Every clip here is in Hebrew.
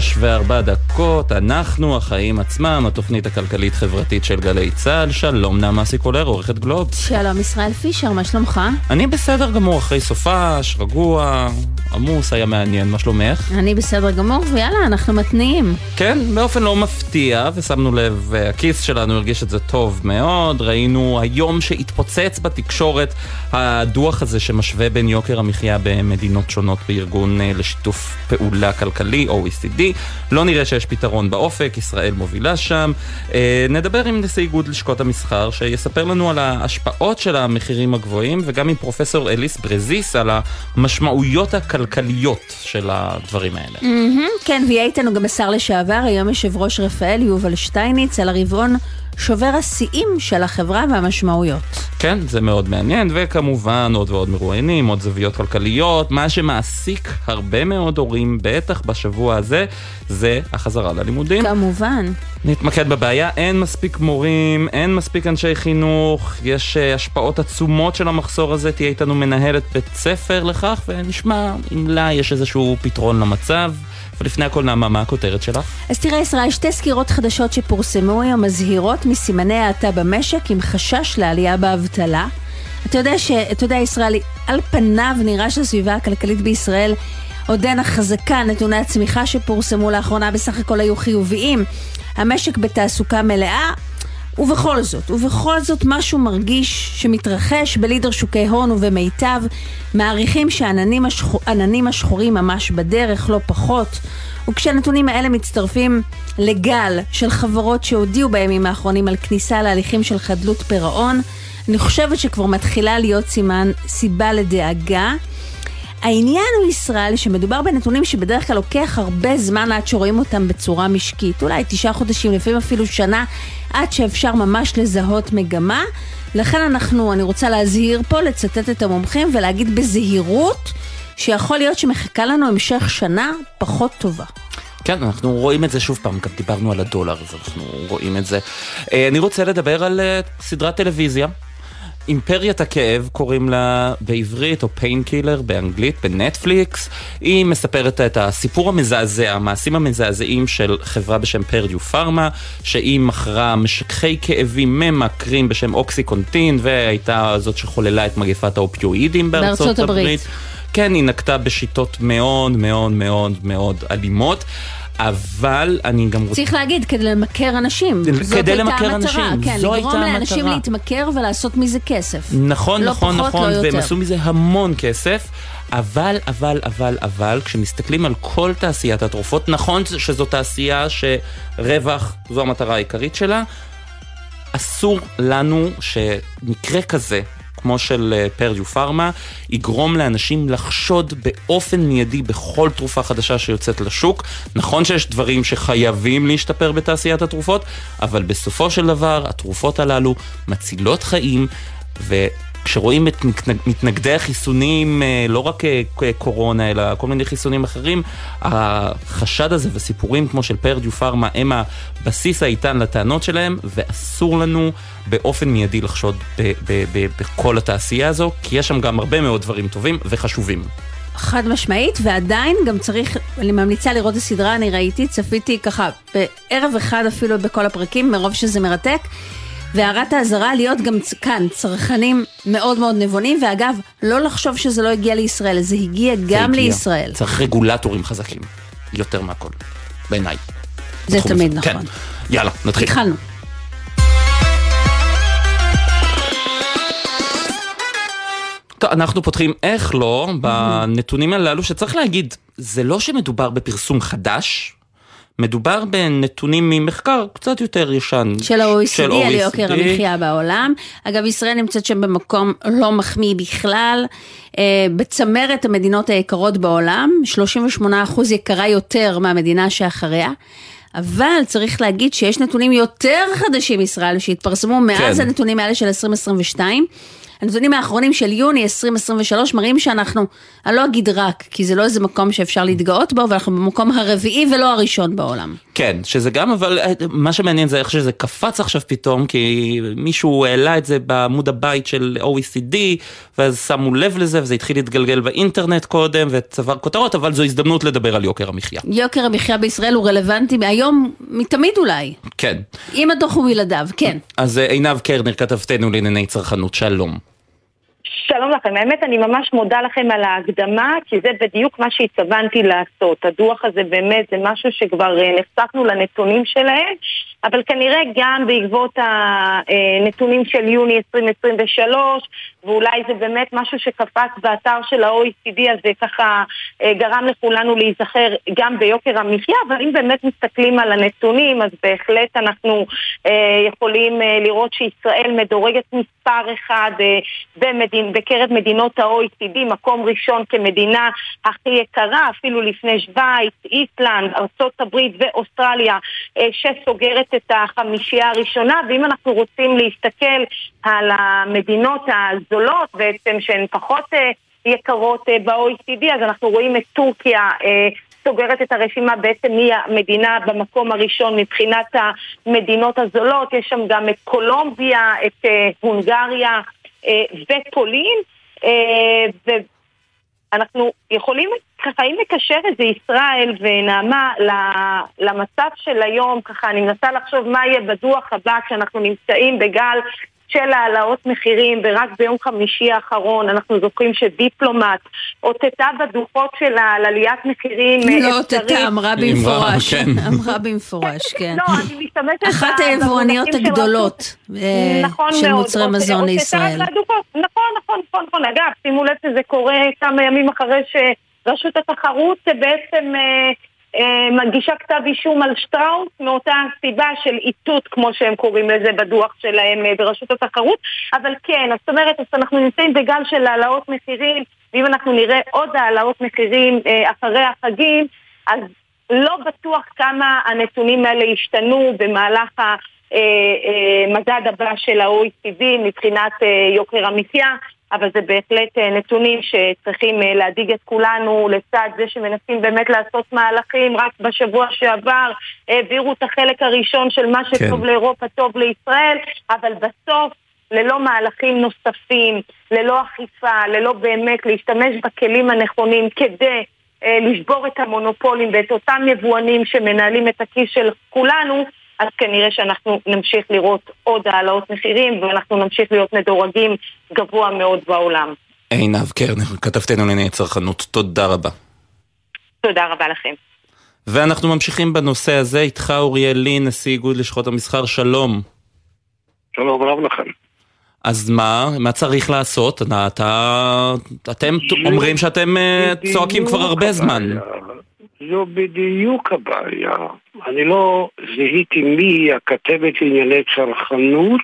שש וארבע דקות, אנחנו החיים עצמם, התוכנית הכלכלית-חברתית של גלי צה"ל. שלום נעמה סיקולר, עורכת גלובס. שלום ישראל פישר, מה שלומך? אני בסדר גמור, אחרי סופש, רגוע, עמוס, היה מעניין, מה שלומך? אני בסדר גמור, ויאללה, אנחנו מתניעים. כן, באופן לא מפתיע, ושמנו לב, הכיס שלנו הרגיש את זה טוב מאוד. ראינו היום שהתפוצץ בתקשורת הדוח הזה שמשווה בין יוקר המחיה במדינות שונות בארגון אה, לשיתוף פעולה כלכלי, OECD. לא נראה שיש פתרון באופק, ישראל מובילה שם. אה, נדבר עם נשיא איגוד לשכות המסחר, שיספר לנו על ההשפעות של המחירים הגבוהים, וגם עם פרופסור אליס ברזיס על המשמעויות הכלכליות של הדברים האלה. Mm-hmm, כן, ויהיה איתנו גם השר לשעבר, היום יושב ראש רפאל יובל שטייניץ, על הרבעון שובר השיאים של החברה והמשמעויות. כן, זה מאוד מעניין, וכמובן עוד ועוד מרואיינים, עוד זוויות כלכליות. מה שמעסיק הרבה מאוד הורים, בטח בשבוע הזה, זה החזרה ללימודים. כמובן. נתמקד בבעיה, אין מספיק מורים, אין מספיק אנשי חינוך, יש uh, השפעות עצומות של המחסור הזה, תהיה איתנו מנהלת בית ספר לכך, ונשמע אם לה יש איזשהו פתרון למצב. ולפני הכל נעמה, מה הכותרת שלך? אז תראה ישראל, שתי סקירות חדשות שפורסמו היום מזהירות מסימני האטה במשק עם חשש לעלייה באבטלה. אתה יודע ש... אתה יודע ישראל, על פניו נראה שהסביבה הכלכלית בישראל עודנה חזקה, נתוני הצמיחה שפורסמו לאחרונה בסך הכל היו חיוביים. המשק בתעסוקה מלאה, ובכל זאת, ובכל זאת משהו מרגיש שמתרחש בלידר שוקי הון ובמיטב, מעריכים שהעננים השחור, השחורים ממש בדרך, לא פחות. וכשהנתונים האלה מצטרפים לגל של חברות שהודיעו בימים האחרונים על כניסה להליכים של חדלות פירעון, אני חושבת שכבר מתחילה להיות סימן, סיבה לדאגה. העניין הוא ישראל שמדובר בנתונים שבדרך כלל לוקח הרבה זמן עד שרואים אותם בצורה משקית, אולי תשעה חודשים, לפעמים אפילו שנה, עד שאפשר ממש לזהות מגמה. לכן אנחנו, אני רוצה להזהיר פה, לצטט את המומחים ולהגיד בזהירות שיכול להיות שמחכה לנו המשך שנה פחות טובה. כן, אנחנו רואים את זה שוב פעם, גם דיברנו על הדולר, אז אנחנו רואים את זה. אה, אני רוצה לדבר על אה, סדרת טלוויזיה אימפריית הכאב קוראים לה בעברית, או Painkiller באנגלית, בנטפליקס. היא מספרת את הסיפור המזעזע, המעשים המזעזעים של חברה בשם פרדו פארמה, שהיא מכרה משככי כאבים ממכרים בשם אוקסיקונטין, והייתה זאת שחוללה את מגפת האופיואידים בארצות, בארצות הברית. הברית. כן, היא נקטה בשיטות מאוד מאוד מאוד מאוד אלימות. אבל אני גם רוצה... צריך להגיד, כדי למכר אנשים. כדי למכר אנשים, כן, זו הייתה המטרה. לגרום לאנשים להתמכר ולעשות מזה כסף. נכון, לא נכון, פחות, נכון, לא והם עשו מזה המון כסף. אבל, אבל, אבל, אבל, כשמסתכלים על כל תעשיית התרופות, נכון שזו תעשייה שרווח זו המטרה העיקרית שלה, אסור לנו שמקרה כזה כמו של אה, פרדיו פארמה, יגרום לאנשים לחשוד באופן מיידי בכל תרופה חדשה שיוצאת לשוק. נכון שיש דברים שחייבים להשתפר בתעשיית התרופות, אבל בסופו של דבר התרופות הללו מצילות חיים, ו... כשרואים את מתנגדי החיסונים, אה, לא רק אה, קורונה, אלא כל מיני חיסונים אחרים, החשד הזה וסיפורים כמו של פרדיו פארמה הם הבסיס האיתן לטענות שלהם, ואסור לנו באופן מיידי לחשוד בכל התעשייה הזו, כי יש שם גם הרבה מאוד דברים טובים וחשובים. חד משמעית, ועדיין גם צריך, אני ממליצה לראות את הסדרה, אני ראיתי, צפיתי ככה בערב אחד אפילו בכל הפרקים, מרוב שזה מרתק. והערת האזהרה להיות גם כאן צרכנים מאוד מאוד נבונים, ואגב, לא לחשוב שזה לא הגיע לישראל, זה הגיע גם הגיע. לישראל. צריך רגולטורים חזקים, יותר מהכל, בעיניי. זה תמיד כן. נכון. כן. יאללה, נתחיל. התחלנו. אנחנו פותחים איך לא בנתונים הללו, שצריך להגיד, זה לא שמדובר בפרסום חדש, מדובר בנתונים ממחקר קצת יותר ישן. של ה-OECD על יוקר המחיה בעולם. אגב, ישראל נמצאת שם במקום לא מחמיא בכלל. אה, בצמרת המדינות היקרות בעולם, 38% יקרה יותר מהמדינה שאחריה. אבל צריך להגיד שיש נתונים יותר חדשים ישראל שהתפרסמו מאז כן. הנתונים האלה של 2022. הנתונים האחרונים של יוני 2023 מראים שאנחנו, אני לא אגיד רק, כי זה לא איזה מקום שאפשר להתגאות בו, ואנחנו במקום הרביעי ולא הראשון בעולם. כן, שזה גם, אבל אה, מה שמעניין זה איך שזה קפץ עכשיו פתאום, כי מישהו העלה את זה בעמוד הבית של OECD, ואז שמו לב לזה, וזה התחיל להתגלגל באינטרנט קודם, וצבר כותרות, אבל זו הזדמנות לדבר על יוקר המחיה. יוקר המחיה בישראל הוא רלוונטי מהיום, מתמיד אולי. כן. עם הדוח ובלעדיו, כן. אז אה, עינב קרנר, כתבתנו לענייני צרכנות, שלום. שלום לכם, האמת אני ממש מודה לכם על ההקדמה, כי זה בדיוק מה שהתכוונתי לעשות. הדוח הזה באמת זה משהו שכבר אה, נחשפנו לנתונים שלהם, אבל כנראה גם בעקבות הנתונים של יוני 2023, ואולי זה באמת משהו שקפץ באתר של ה-OECD, אז זה ככה אה, גרם לכולנו להיזכר גם ביוקר המחיה, אבל אם באמת מסתכלים על הנתונים, אז בהחלט אנחנו אה, יכולים אה, לראות שישראל מדורגת מספר אחד במדין, בקרב מדינות ה-OECD, מקום ראשון כמדינה הכי יקרה, אפילו לפני שווייץ, איסלנד, ארה"ב ואוסטרליה, שסוגרת את החמישייה הראשונה, ואם אנחנו רוצים להסתכל על המדינות הזולות בעצם, שהן פחות אה, יקרות אה, ב-OECD, אז אנחנו רואים את טורקיה אה, סוגרת את הרשימה. בעצם מי המדינה במקום הראשון מבחינת המדינות הזולות, יש שם גם את קולומביה, את הונגריה ופולין, ואנחנו יכולים ככה, אם נקשר את זה, ישראל ונעמה, למצב של היום, ככה, אני מנסה לחשוב מה יהיה בדוח הבא כשאנחנו נמצאים בגל של העלאות מחירים, ורק ביום חמישי האחרון אנחנו זוכרים שדיפלומט אותתה בדוחות שלה על עליית מחירים לא אותתה, אמרה במפורש, כן. אמרה במפורש, כן. לא, אני משתמשת... אחת היבואניות הגדולות אה, נכון של מוצרי מזון לישראל. נכון, נכון, נכון, נכון. אגב, שימו לב שזה קורה כמה ימים אחרי ש... רשות התחרות בעצם אה, אה, מגישה כתב אישום על שטראוס מאותה סיבה של איתות, כמו שהם קוראים לזה בדוח שלהם אה, ברשות התחרות. אבל כן, זאת אומרת, אז אנחנו נמצאים בגל של העלאות מחירים, ואם אנחנו נראה עוד העלאות מחירים אה, אחרי החגים, אז לא בטוח כמה הנתונים האלה ישתנו במהלך המדד אה, אה, הבא של ה-OECD מבחינת אה, יוקר המחיה. אבל זה בהחלט אה, נתונים שצריכים אה, להדאיג את כולנו לצד זה שמנסים באמת לעשות מהלכים. רק בשבוע שעבר העבירו את החלק הראשון של מה שטוב כן. לאירופה טוב לישראל, אבל בסוף ללא מהלכים נוספים, ללא אכיפה, ללא באמת להשתמש בכלים הנכונים כדי אה, לשבור את המונופולים ואת אותם יבואנים שמנהלים את הכיס של כולנו, אז כנראה שאנחנו נמשיך לראות עוד העלאות מחירים ואנחנו נמשיך להיות מדורגים גבוה מאוד בעולם. עינב קרנר, כתבתנו לענייני צרכנות, תודה רבה. תודה רבה לכם. ואנחנו ממשיכים בנושא הזה, איתך אוריאל לין, נשיא איגוד לשכות המסחר, שלום. שלום רב לכם. אז מה, מה צריך לעשות? אתה, אתם אומרים שאתם אה, צועקים כבר הרבה זמן. זו בדיוק הבעיה. אני לא זיהיתי מי הכתבת לענייני צרכנות,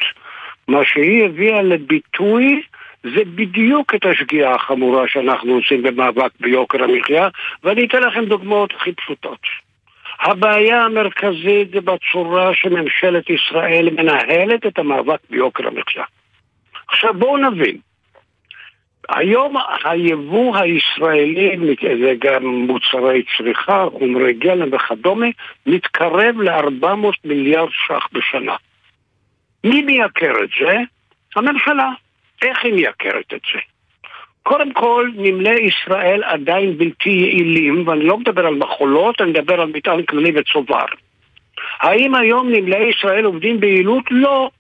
מה שהיא הביאה לביטוי זה בדיוק את השגיאה החמורה שאנחנו עושים במאבק ביוקר המחיה, ואני אתן לכם דוגמאות הכי פשוטות. הבעיה המרכזית זה בצורה שממשלת ישראל מנהלת את המאבק ביוקר המחיה. עכשיו בואו נבין, היום היבוא הישראלי, זה גם מוצרי צריכה, חומרי גלם וכדומה, מתקרב ל-400 מיליארד ש"ח בשנה. מי מייקר את זה? הממשלה. איך היא מייקרת את זה? קודם כל, נמלי ישראל עדיין בלתי יעילים, ואני לא מדבר על מחולות, אני מדבר על מטען כללי וצובר. האם היום נמלי ישראל עובדים ביעילות? לא.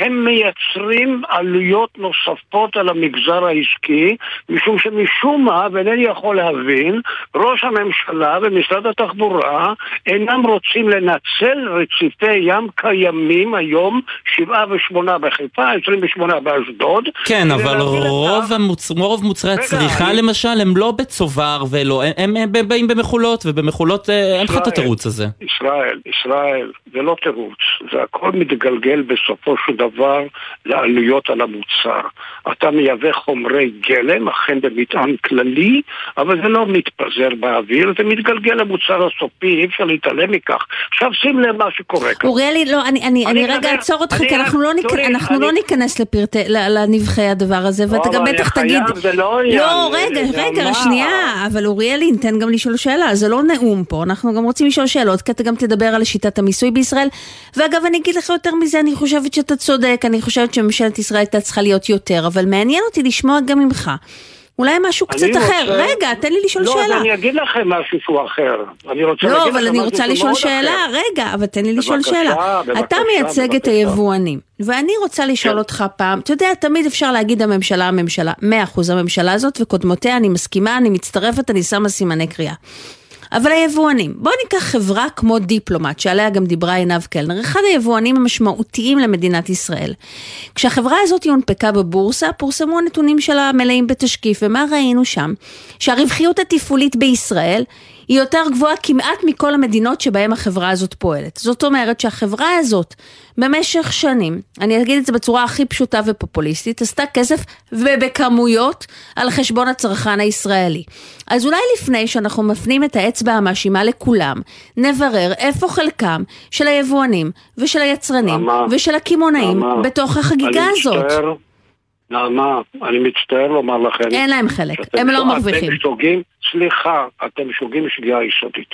הם מייצרים עלויות נוספות על המגזר העסקי, משום שמשום מה, ואינני יכול להבין, ראש הממשלה ומשרד התחבורה אינם רוצים לנצל רציפי ים קיימים היום, שבעה ושמונה בחיפה, עשרים ושמונה באשדוד. כן, אבל רוב, המוצ... רוב מוצרי הצריכה למשל הם לא בצובר ולא, הם, הם באים במכולות, ובמכולות אה, אין לך את התירוץ הזה. ישראל, ישראל, זה לא תירוץ, זה הכל מתגלגל בסופו של דבר. דבר לעלויות על המוצר. אתה מייבא חומרי גלם, אכן במטען כללי, אבל זה לא מתפזר באוויר, זה מתגלגל למוצר הסופי, אי אפשר להתעלם מכך. עכשיו שים לב מה שקורה כאן. אוריאלי, לא, אני, אני, אני רגע אעצור אותך, כי אנחנו, לא, ניכ... אנחנו לא ניכנס לפרטי, לנבחי הדבר הזה, ואתה גם בטח תגיד... לא, לא, רגע, רגע, שנייה, אבל אוריאלי, ניתן גם לשאול שאלה, זה לא נאום פה, אנחנו גם רוצים לשאול שאלות, כי אתה גם תדבר על שיטת המיסוי בישראל. ואגב, אני אגיד לך יותר מזה, אני חושבת שאתה צודק, אני חושבת שממשלת ישראל הייתה צריכה להיות יותר, אבל מעניין אותי לשמוע גם ממך. אולי משהו קצת רוצה... אחר. רגע, תן לי לשאול לא, שאלה. לא, אז אני אגיד לכם משהו שהוא אחר. אני רוצה לא, להגיד אבל אני רוצה לשאול שאלה. אחר. רגע, אבל תן לי לשאול בבקשה, שאלה. בבקשה, אתה מייצג את בבקשה. היבואנים, ואני רוצה לשאול כן. אותך פעם, אתה יודע, תמיד אפשר להגיד הממשלה, הממשלה, מאה אחוז הממשלה הזאת וקודמותיה, אני מסכימה, אני מצטרפת, אני שמה סימני קריאה. אבל היבואנים, בואו ניקח חברה כמו דיפלומט, שעליה גם דיברה עינב קלנר, אחד היבואנים המשמעותיים למדינת ישראל. כשהחברה הזאת הונפקה בבורסה, פורסמו הנתונים שלה מלאים בתשקיף, ומה ראינו שם? שהרווחיות התפעולית בישראל היא יותר גבוהה כמעט מכל המדינות שבהן החברה הזאת פועלת. זאת אומרת שהחברה הזאת במשך שנים, אני אגיד את זה בצורה הכי פשוטה ופופוליסטית, עשתה כסף ובכמויות על חשבון הצרכן הישראלי. אז אולי לפני שאנחנו מפנים את האצבע המאשימה לכולם, נברר איפה חלקם של היבואנים ושל היצרנים נעמה, ושל הקמעונאים בתוך החגיגה אני הזאת. מצטער, נעמה, אני מצטער לומר לכם. אין להם חלק, הם לא מרוויחים. אתם שוגים, סליחה, אתם שוגים שגיאה יסודית.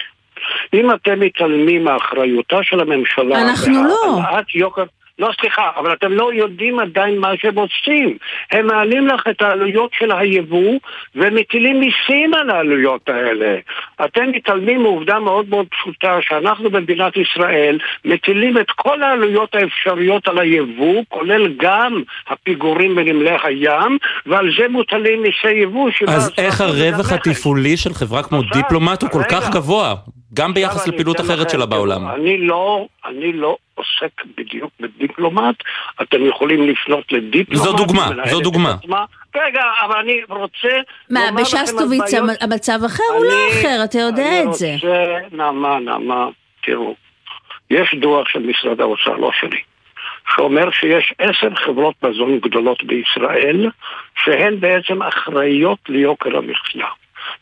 אם אתם מתעלמים מאחריותה של הממשלה... אנחנו לא. יוקר... לא, סליחה, אבל אתם לא יודעים עדיין מה שהם עושים. הם מעלים לך את העלויות של היבוא ומטילים מיסים על העלויות האלה. אתם מתעלמים מעובדה מאוד מאוד פשוטה שאנחנו במדינת ישראל מטילים את כל העלויות האפשריות על היבוא, כולל גם הפיגורים בנמלי הים, ועל זה מוטלים מיסי יבוא. אז 17% איך הרווח. התפעולי של חברה כמו דיפלומט הוא כל. כך גבוה, גם ביחס אני לפעילות אחרת שלה בעולם? אני לא, אני לא עוסק בדיוק בדיפלומט, אתם יכולים לפנות לדיפלומט. זו דוגמה, זו דוגמה. רגע, אבל אני רוצה מה, בשסטוביץ המצב אחר הוא לא אני- אחר, אתה יודע אני את זה. רוצה, נעמה, נעמה, תראו, יש דוח של משרד האוצר, לא שלי, שאומר שיש עשר חברות מזון גדולות בישראל, שהן בעצם אחראיות ליוקר המחיה.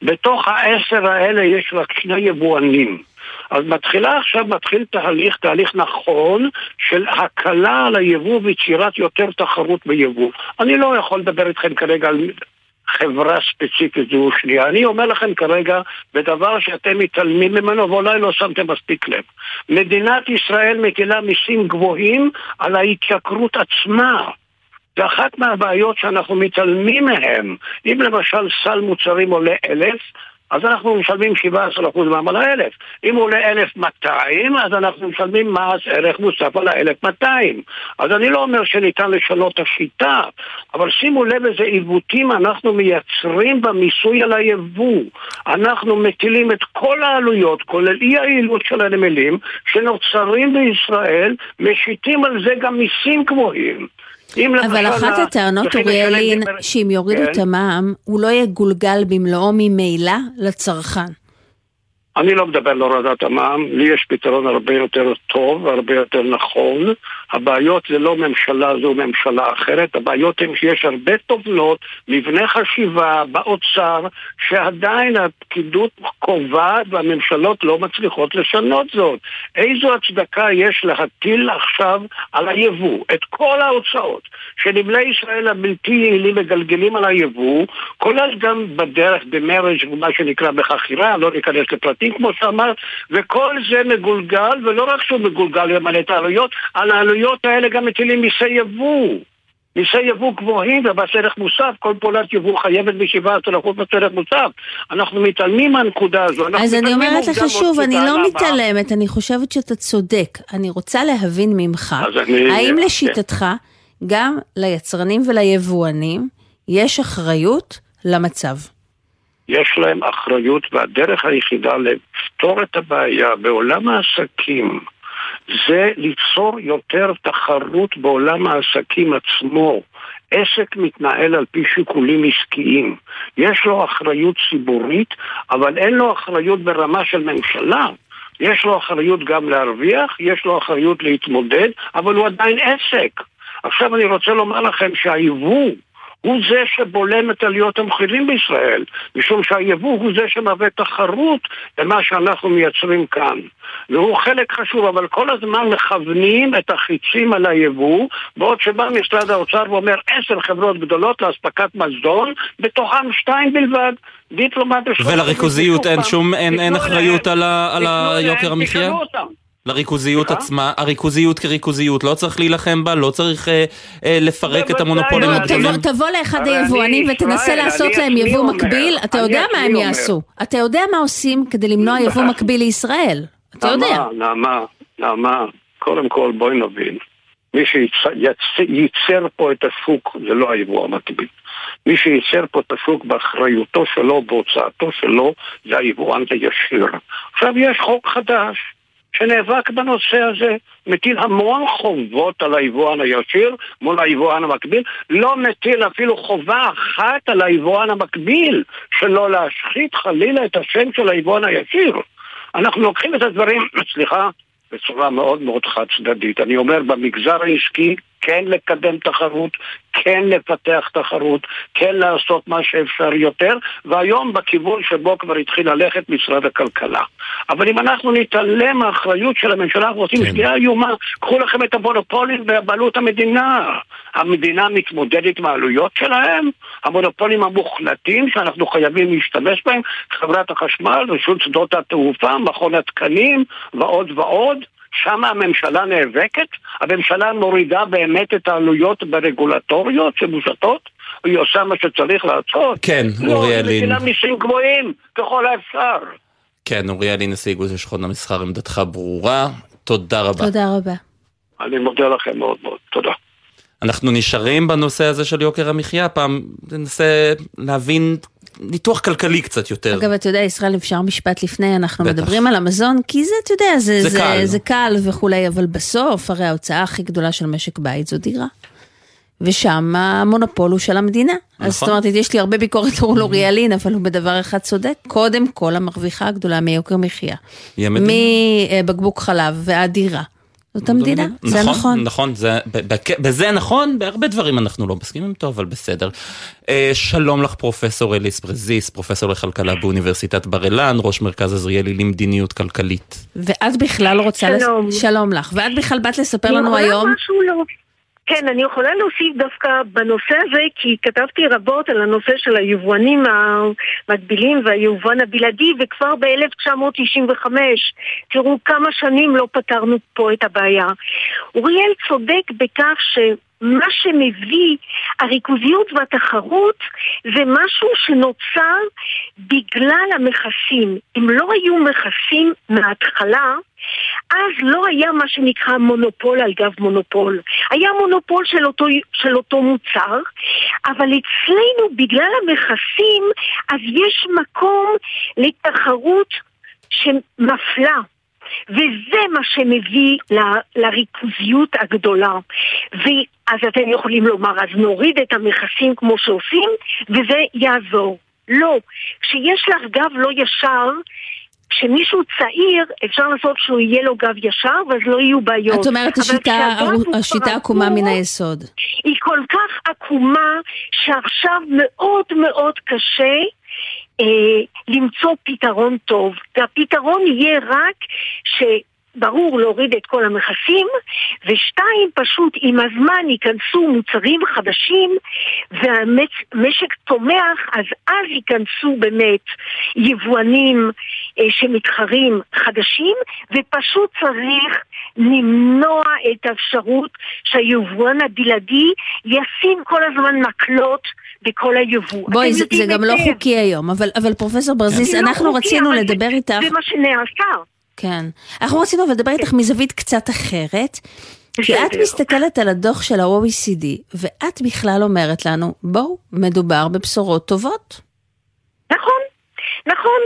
בתוך העשר האלה יש רק שני יבואנים. אז מתחילה עכשיו, מתחיל תהליך, תהליך נכון של הקלה על היבוא ויצירת יותר תחרות ביבוא. אני לא יכול לדבר איתכם כרגע על חברה ספציפית זו שנייה. אני אומר לכם כרגע בדבר שאתם מתעלמים ממנו ואולי לא שמתם מספיק לב. מדינת ישראל מטילה מיסים גבוהים על ההתייקרות עצמה. זה אחת מהבעיות שאנחנו מתעלמים מהן. אם למשל סל מוצרים עולה אלף, אז אנחנו משלמים 17% מע"מ על האלף. אם הוא עולה 1,200, אז אנחנו משלמים מס ערך מוסף על ה-1,200. אז אני לא אומר שניתן לשנות את השיטה, אבל שימו לב איזה עיוותים אנחנו מייצרים במיסוי על היבוא. אנחנו מטילים את כל העלויות, כולל אי היעילות של הנמלים, שנוצרים בישראל, משיתים על זה גם מיסים גבוהים. אבל אחת הטענות, אוריאלין, שאם יורידו כן. את המע"מ, הוא לא יגולגל במלואו ממילא לצרכן. אני לא מדבר על הורדת המע"מ, לי יש פתרון הרבה יותר טוב והרבה יותר נכון. הבעיות זה לא ממשלה זו ממשלה אחרת, הבעיות הן שיש הרבה תובנות, מבנה חשיבה באוצר, שעדיין הפקידות קובעת והממשלות לא מצליחות לשנות זאת. איזו הצדקה יש להטיל עכשיו על היבוא את כל ההוצאות שנמלי ישראל הבלתי יעילים מגלגלים על היבוא, כולל גם בדרך, במרג' ומה שנקרא בחכירה, לא ניכנס לפרטים כמו שאמרת, וכל זה מגולגל, ולא רק שהוא מגולגל למלא את העלויות, על העלויות האלה גם מטילים מיסי יבוא. מיסי יבוא גבוהים ומס ערך מוסף, כל פעולת יבוא חייבת ב-17% מס ערך מוסף. אנחנו מתעלמים מהנקודה הזו. אז אני אומרת לך שוב, אני. לא? מתעלמת, אני חושבת שאתה צודק. אני רוצה להבין ממך, אני- האם כן. לשיטתך, גם ליצרנים וליבואנים, יש אחריות למצב? יש להם אחריות, והדרך היחידה לפתור את הבעיה בעולם העסקים זה ליצור יותר תחרות בעולם העסקים עצמו. עסק מתנהל על פי שיקולים עסקיים. יש לו אחריות ציבורית, אבל אין לו אחריות ברמה של ממשלה. יש לו אחריות גם להרוויח, יש לו אחריות להתמודד, אבל הוא עדיין עסק. עכשיו אני רוצה לומר לכם שהיבוא הוא זה שבולם את עליות המחירים בישראל, משום שהיבוא הוא זה שמהווה תחרות למה שאנחנו מייצרים כאן. והוא חלק חשוב, אבל כל הזמן מכוונים את החיצים על היבוא, בעוד שבא משרד האוצר ואומר עשר חברות גדולות לאספקת מזון, בתוכן שתיים בלבד. דיפלומט... ולריכוזיות אין שום, אין, אין אחריות על, על היוקר המחיה? לריכוזיות לא? עצמה, הריכוזיות כריכוזיות, לא צריך להילחם בה, לא צריך אה, אה, לפרק את המונופולים לא, הגדולים. תבוא לאחד היבואנים ותנסה לעשות להם יבוא מקביל, אתה יודע מה הם יעשו. אתה יודע מה עושים כדי למנוע יבוא מקביל לישראל. אתה יודע. נעמה, נעמה, קודם כל בואי נבין. מי שייצר פה את השוק זה לא היבוא המקביל. מי שייצר פה את השוק באחריותו שלו, בהוצאתו שלו, זה היבואן הישיר. עכשיו יש חוק חדש. שנאבק בנושא הזה, מטיל המון חובות על היבואן הישיר מול היבואן המקביל, לא מטיל אפילו חובה אחת על היבואן המקביל, שלא להשחית חלילה את השם של היבואן הישיר. אנחנו לוקחים את הדברים, סליחה, בצורה מאוד מאוד חד צדדית. אני אומר, במגזר העסקי כן לקדם תחרות, כן לפתח תחרות, כן לעשות מה שאפשר יותר, והיום בכיוון שבו כבר התחיל ללכת משרד הכלכלה. אבל אם אנחנו נתעלם מהאחריות של הממשלה, אנחנו עושים כן. שגיאה איומה, קחו לכם את המונופולים בבעלות המדינה. המדינה מתמודדת עם העלויות שלהם, המונופולים המוחלטים שאנחנו חייבים להשתמש בהם, חברת החשמל, רשות שדות התעופה, מכון התקנים ועוד ועוד. שם הממשלה נאבקת? הממשלה מורידה באמת את העלויות ברגולטוריות שמושתות? היא עושה מה שצריך לעשות? כן, אורי אלין. לא, היא מטילה מיסים גבוהים ככל האפשר. כן, אורי אלין, נשיא איגוד לשכות המסחר, עמדתך ברורה. תודה רבה. תודה רבה. אני מודה לכם מאוד מאוד, תודה. אנחנו נשארים בנושא הזה של יוקר המחיה, פעם ננסה להבין ניתוח כלכלי קצת יותר. אגב, אתה יודע, ישראל, אפשר משפט לפני, אנחנו בטח. מדברים על המזון, כי זה, אתה יודע, זה, זה, זה, קל. זה קל וכולי, אבל בסוף, הרי ההוצאה הכי גדולה של משק בית זו דירה. ושם המונופול הוא של המדינה. נכון. אז זאת אומרת, יש לי הרבה ביקורת על אורי אלין, אבל הוא בדבר אחד צודק. קודם כל, המרוויחה הגדולה מיוקר מחיה. מבקבוק חלב ועד דירה. זאת המדינה, זה נכון. נכון, נכון, זה, בזה נכון, בהרבה דברים אנחנו לא מסכימים איתו, אבל בסדר. אה, שלום לך פרופסור אליס ברזיס, פרופסור לכלכלה באוניברסיטת בר אילן, ראש מרכז עזריאלי למדיניות כלכלית. ואת בכלל רוצה... שלום. לס... שלום לך, ואת בכלל באת לספר לנו היום... אני יכולה משהו לא... כן, אני יכולה להוסיף דווקא בנושא הזה, כי כתבתי רבות על הנושא של היבואנים המקבילים והיבואן הבלעדי, וכבר ב-1995, תראו כמה שנים לא פתרנו פה את הבעיה. אוריאל צודק בכך ש... מה שמביא הריכוזיות והתחרות זה משהו שנוצר בגלל המכסים. אם לא היו מכסים מההתחלה, אז לא היה מה שנקרא מונופול על גב מונופול. היה מונופול של אותו, של אותו מוצר, אבל אצלנו בגלל המכסים אז יש מקום לתחרות שמפלה. וזה מה שמביא ל, לריכוזיות הגדולה. ואז אתם יכולים לומר, אז נוריד את המכסים כמו שעושים, וזה יעזור. לא. כשיש לך גב לא ישר, כשמישהו צעיר, אפשר לעשות שהוא יהיה לו גב ישר, ואז לא יהיו בעיות. את אומרת, השיטה, השיטה עקומה מן היסוד. היא כל כך עקומה, שעכשיו מאוד מאוד קשה אה, למצוא פתרון טוב. והפתרון יהיה רק ש... ברור להוריד את כל המכסים, ושתיים, פשוט עם הזמן ייכנסו מוצרים חדשים והמשק צומח, אז אז ייכנסו באמת יבואנים אה, שמתחרים חדשים, ופשוט צריך למנוע את האפשרות שהיבואן הבלעדי ישים כל הזמן מקלות בכל היבוא. בואי, זה, זה גם לא חוקי היום, אבל, אבל פרופסור ברזיס, אנחנו לא רצינו חוקי, לדבר זה, איתך... זה מה שנעשה. כן. אנחנו רצינו לדבר איתך מזווית קצת אחרת. כי את מסתכלת על הדוח של ה-OECD, ואת בכלל אומרת לנו, בואו, מדובר בבשורות טובות. נכון, נכון.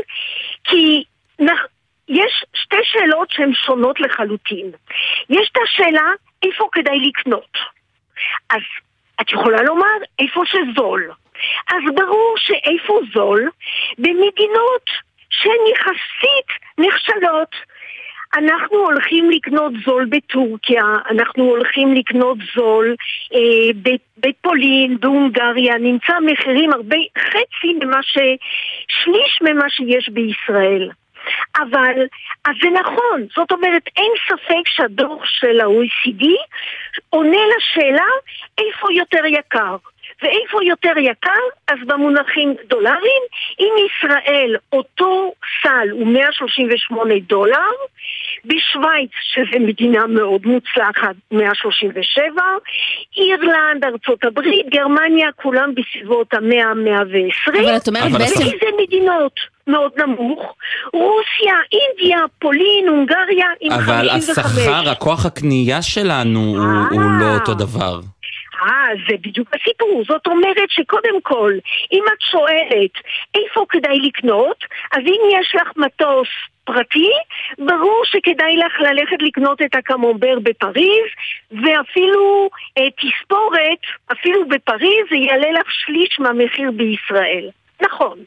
כי נכ... יש שתי שאלות שהן שונות לחלוטין. יש את השאלה, איפה כדאי לקנות? אז את יכולה לומר, איפה שזול. אז ברור שאיפה זול? במדינות שהן יחסית נחשלות. אנחנו הולכים לקנות זול בטורקיה, אנחנו הולכים לקנות זול אה, בפולין, בהונגריה, נמצא מחירים הרבה, חצי ממה ש... שליש ממה שיש בישראל. אבל, אז זה נכון, זאת אומרת אין ספק שהדוח של ה-OECD עונה לשאלה איפה יותר יקר. ואיפה יותר יקר? אז במונחים דולרים, אם ישראל אותו סל הוא 138 דולר, בשוויץ, שזו מדינה מאוד מוצלחת, 137, אירלנד, ארצות הברית, גרמניה, כולם בסביבות ה-100-120. אבל את אומרת בעצם... איזה מדינות? מאוד נמוך, רוסיה, אינדיה, פולין, הונגריה עם 55. אבל השכר, הכוח הקנייה שלנו הוא לא אותו דבר. אה, זה בדיוק הסיפור. זאת אומרת שקודם כל, אם את שואלת איפה כדאי לקנות, אז אם יש לך מטוס פרטי, ברור שכדאי לך ללכת לקנות את הקמומבר בפריז, ואפילו אה, תספורת, אפילו בפריז, זה יעלה לך שליש מהמחיר בישראל. נכון.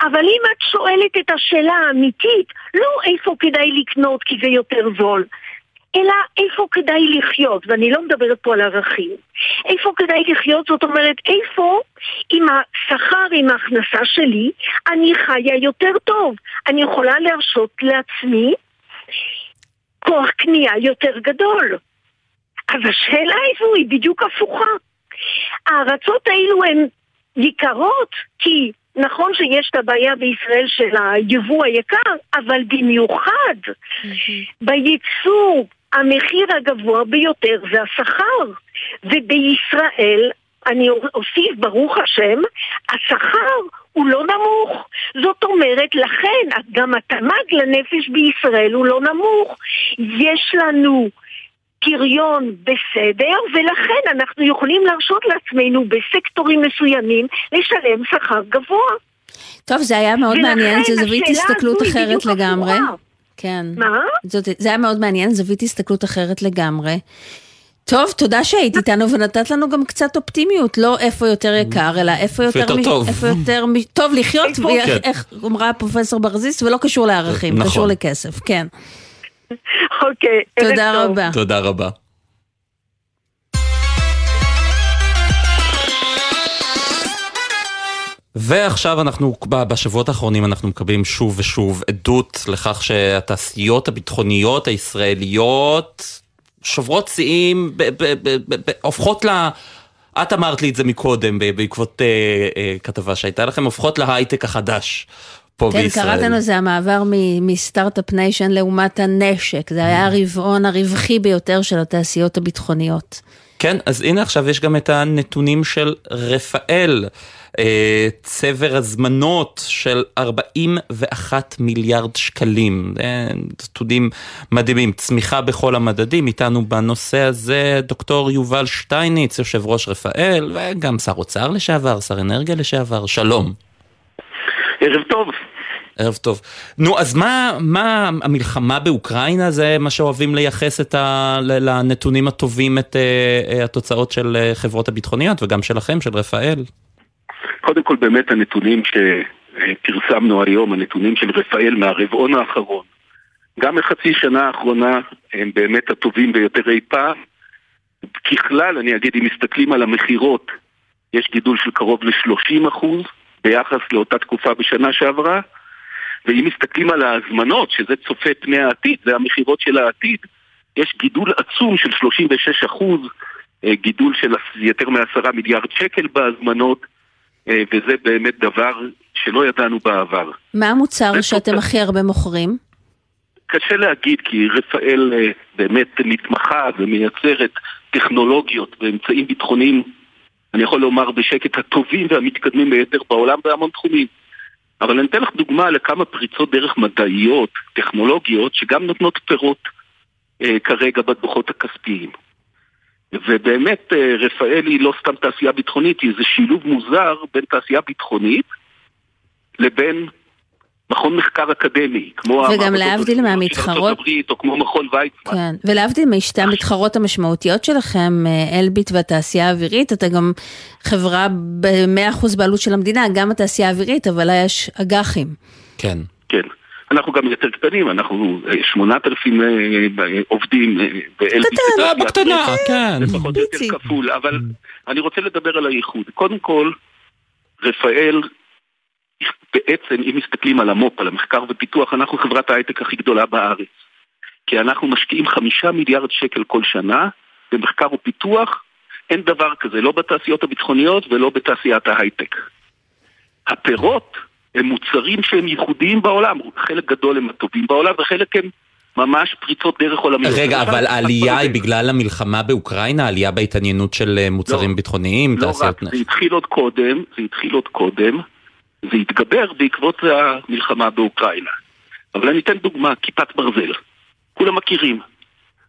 אבל אם את שואלת את השאלה האמיתית, לא איפה כדאי לקנות כי זה יותר זול, אלא איפה כדאי לחיות, ואני לא מדברת פה על ערכים. איפה כדאי לחיות, זאת אומרת, איפה עם השכר, עם ההכנסה שלי, אני חיה יותר טוב. אני יכולה להרשות לעצמי כוח קנייה יותר גדול. אז השאלה איפה היא בדיוק הפוכה. הארצות האלו הן יקרות כי נכון שיש את הבעיה בישראל של היבוא היקר, אבל במיוחד mm-hmm. בייצור המחיר הגבוה ביותר זה השכר. ובישראל, אני אוסיף, ברוך השם, השכר הוא לא נמוך. זאת אומרת, לכן גם התמ"ג לנפש בישראל הוא לא נמוך. יש לנו פריון בסדר, ולכן אנחנו יכולים להרשות לעצמנו בסקטורים מסוימים לשלם שכר גבוה. טוב, זה היה מאוד מעניין, זו זווית הסתכלות אחרת לגמרי. כן. מה? זאת, זה היה מאוד מעניין, זווית הסתכלות אחרת לגמרי. טוב, תודה שהיית איתנו ונתת לנו גם קצת אופטימיות, לא איפה יותר יקר, אלא איפה יותר, יותר טוב. איפה יותר טוב לחיות, ואיך כן. אמרה פרופסור ברזיס, ולא קשור לערכים, נכון. קשור לכסף, כן. אוקיי, תודה רבה. תודה רבה. ועכשיו אנחנו, בשבועות האחרונים אנחנו מקבלים שוב ושוב עדות לכך שהתעשיות הביטחוניות הישראליות שוברות שיאים, הופכות ל... את אמרת לי את זה מקודם בעקבות אה, אה, כתבה שהייתה לכם, הופכות להייטק החדש. פה כן, בישראל. קראת לנו זה המעבר מ start-up nation לעומת הנשק, זה היה הרבעון הרווחי ביותר של התעשיות הביטחוניות. כן, אז הנה עכשיו יש גם את הנתונים של רפאל. אה, צבר הזמנות של 41 מיליארד שקלים. נתונים מדהימים, צמיחה בכל המדדים, איתנו בנושא הזה דוקטור יובל שטייניץ, יושב ראש רפאל, וגם שר אוצר לשעבר, שר אנרגיה לשעבר, שלום. ערב טוב. ערב טוב. נו, אז מה, מה המלחמה באוקראינה זה מה שאוהבים לייחס את ה, לנתונים הטובים את uh, התוצאות של חברות הביטחוניות וגם שלכם, של רפאל? קודם כל באמת הנתונים שפרסמנו היום, הנתונים של רפאל מהרבעון האחרון, גם מחצי שנה האחרונה הם באמת הטובים ביותר אי פעם. ככלל, אני אגיד, אם מסתכלים על המכירות, יש גידול של קרוב ל-30% ביחס לאותה תקופה בשנה שעברה, ואם מסתכלים על ההזמנות, שזה צופה פני העתיד, זה המכירות של העתיד, יש גידול עצום של 36%, אה, גידול של יותר מעשרה מיליארד שקל בהזמנות, וזה באמת דבר שלא ידענו בעבר. מה המוצר שאתם הכי הרבה מוכרים? קשה להגיד, כי רפאל אה, באמת מתמחה ומייצרת טכנולוגיות ואמצעים ביטחוניים, אני יכול לומר בשקט, הטובים והמתקדמים ביותר בעולם בהמון תחומים. אבל אני אתן לך דוגמה לכמה פריצות דרך מדעיות, טכנולוגיות, שגם נותנות פירות אה, כרגע בדוחות הכספיים. ובאמת אה, רפאל היא לא סתם תעשייה ביטחונית, היא איזה שילוב מוזר בין תעשייה ביטחונית לבין מכון מחקר אקדמי, כמו וגם להבדיל מהמתחרות, או כמו מכון ויצמן. כן, ולהבדיל משתי המתחרות המשמעותיות שלכם, אה, אלביט והתעשייה האווירית, אתה גם חברה ב-100% בעלות של המדינה, גם התעשייה האווירית, אבל יש אג"חים. כן. כן. אנחנו גם יותר קטנים, אנחנו אה, שמונת אלפים אה, עובדים באלביט. קטנה, בקטנה, כן. זה פחות או יותר כפול, אבל אני רוצה לדבר על הייחוד. קודם כל, רפאל, בעצם, אם מסתכלים על המו"פ, על המחקר ופיתוח, אנחנו חברת ההייטק הכי גדולה בארץ. כי אנחנו משקיעים חמישה מיליארד שקל כל שנה במחקר ופיתוח, אין דבר כזה, לא בתעשיות הביטחוניות ולא בתעשיית ההייטק. הפירות הם מוצרים שהם ייחודיים בעולם, חלק גדול הם הטובים בעולם וחלק הם ממש פריצות דרך עולמיות. רגע, אבל העלייה היא בגלל המלחמה באוקראינה? עלייה בהתעניינות של אה, מוצרים לא, ביטחוניים? לא רק, זה התחיל עוד קודם, זה התחיל עוד קודם, זה התגבר בעקבות המלחמה באוקראינה. אבל אני אתן דוגמה, כיפת ברזל. כולם מכירים.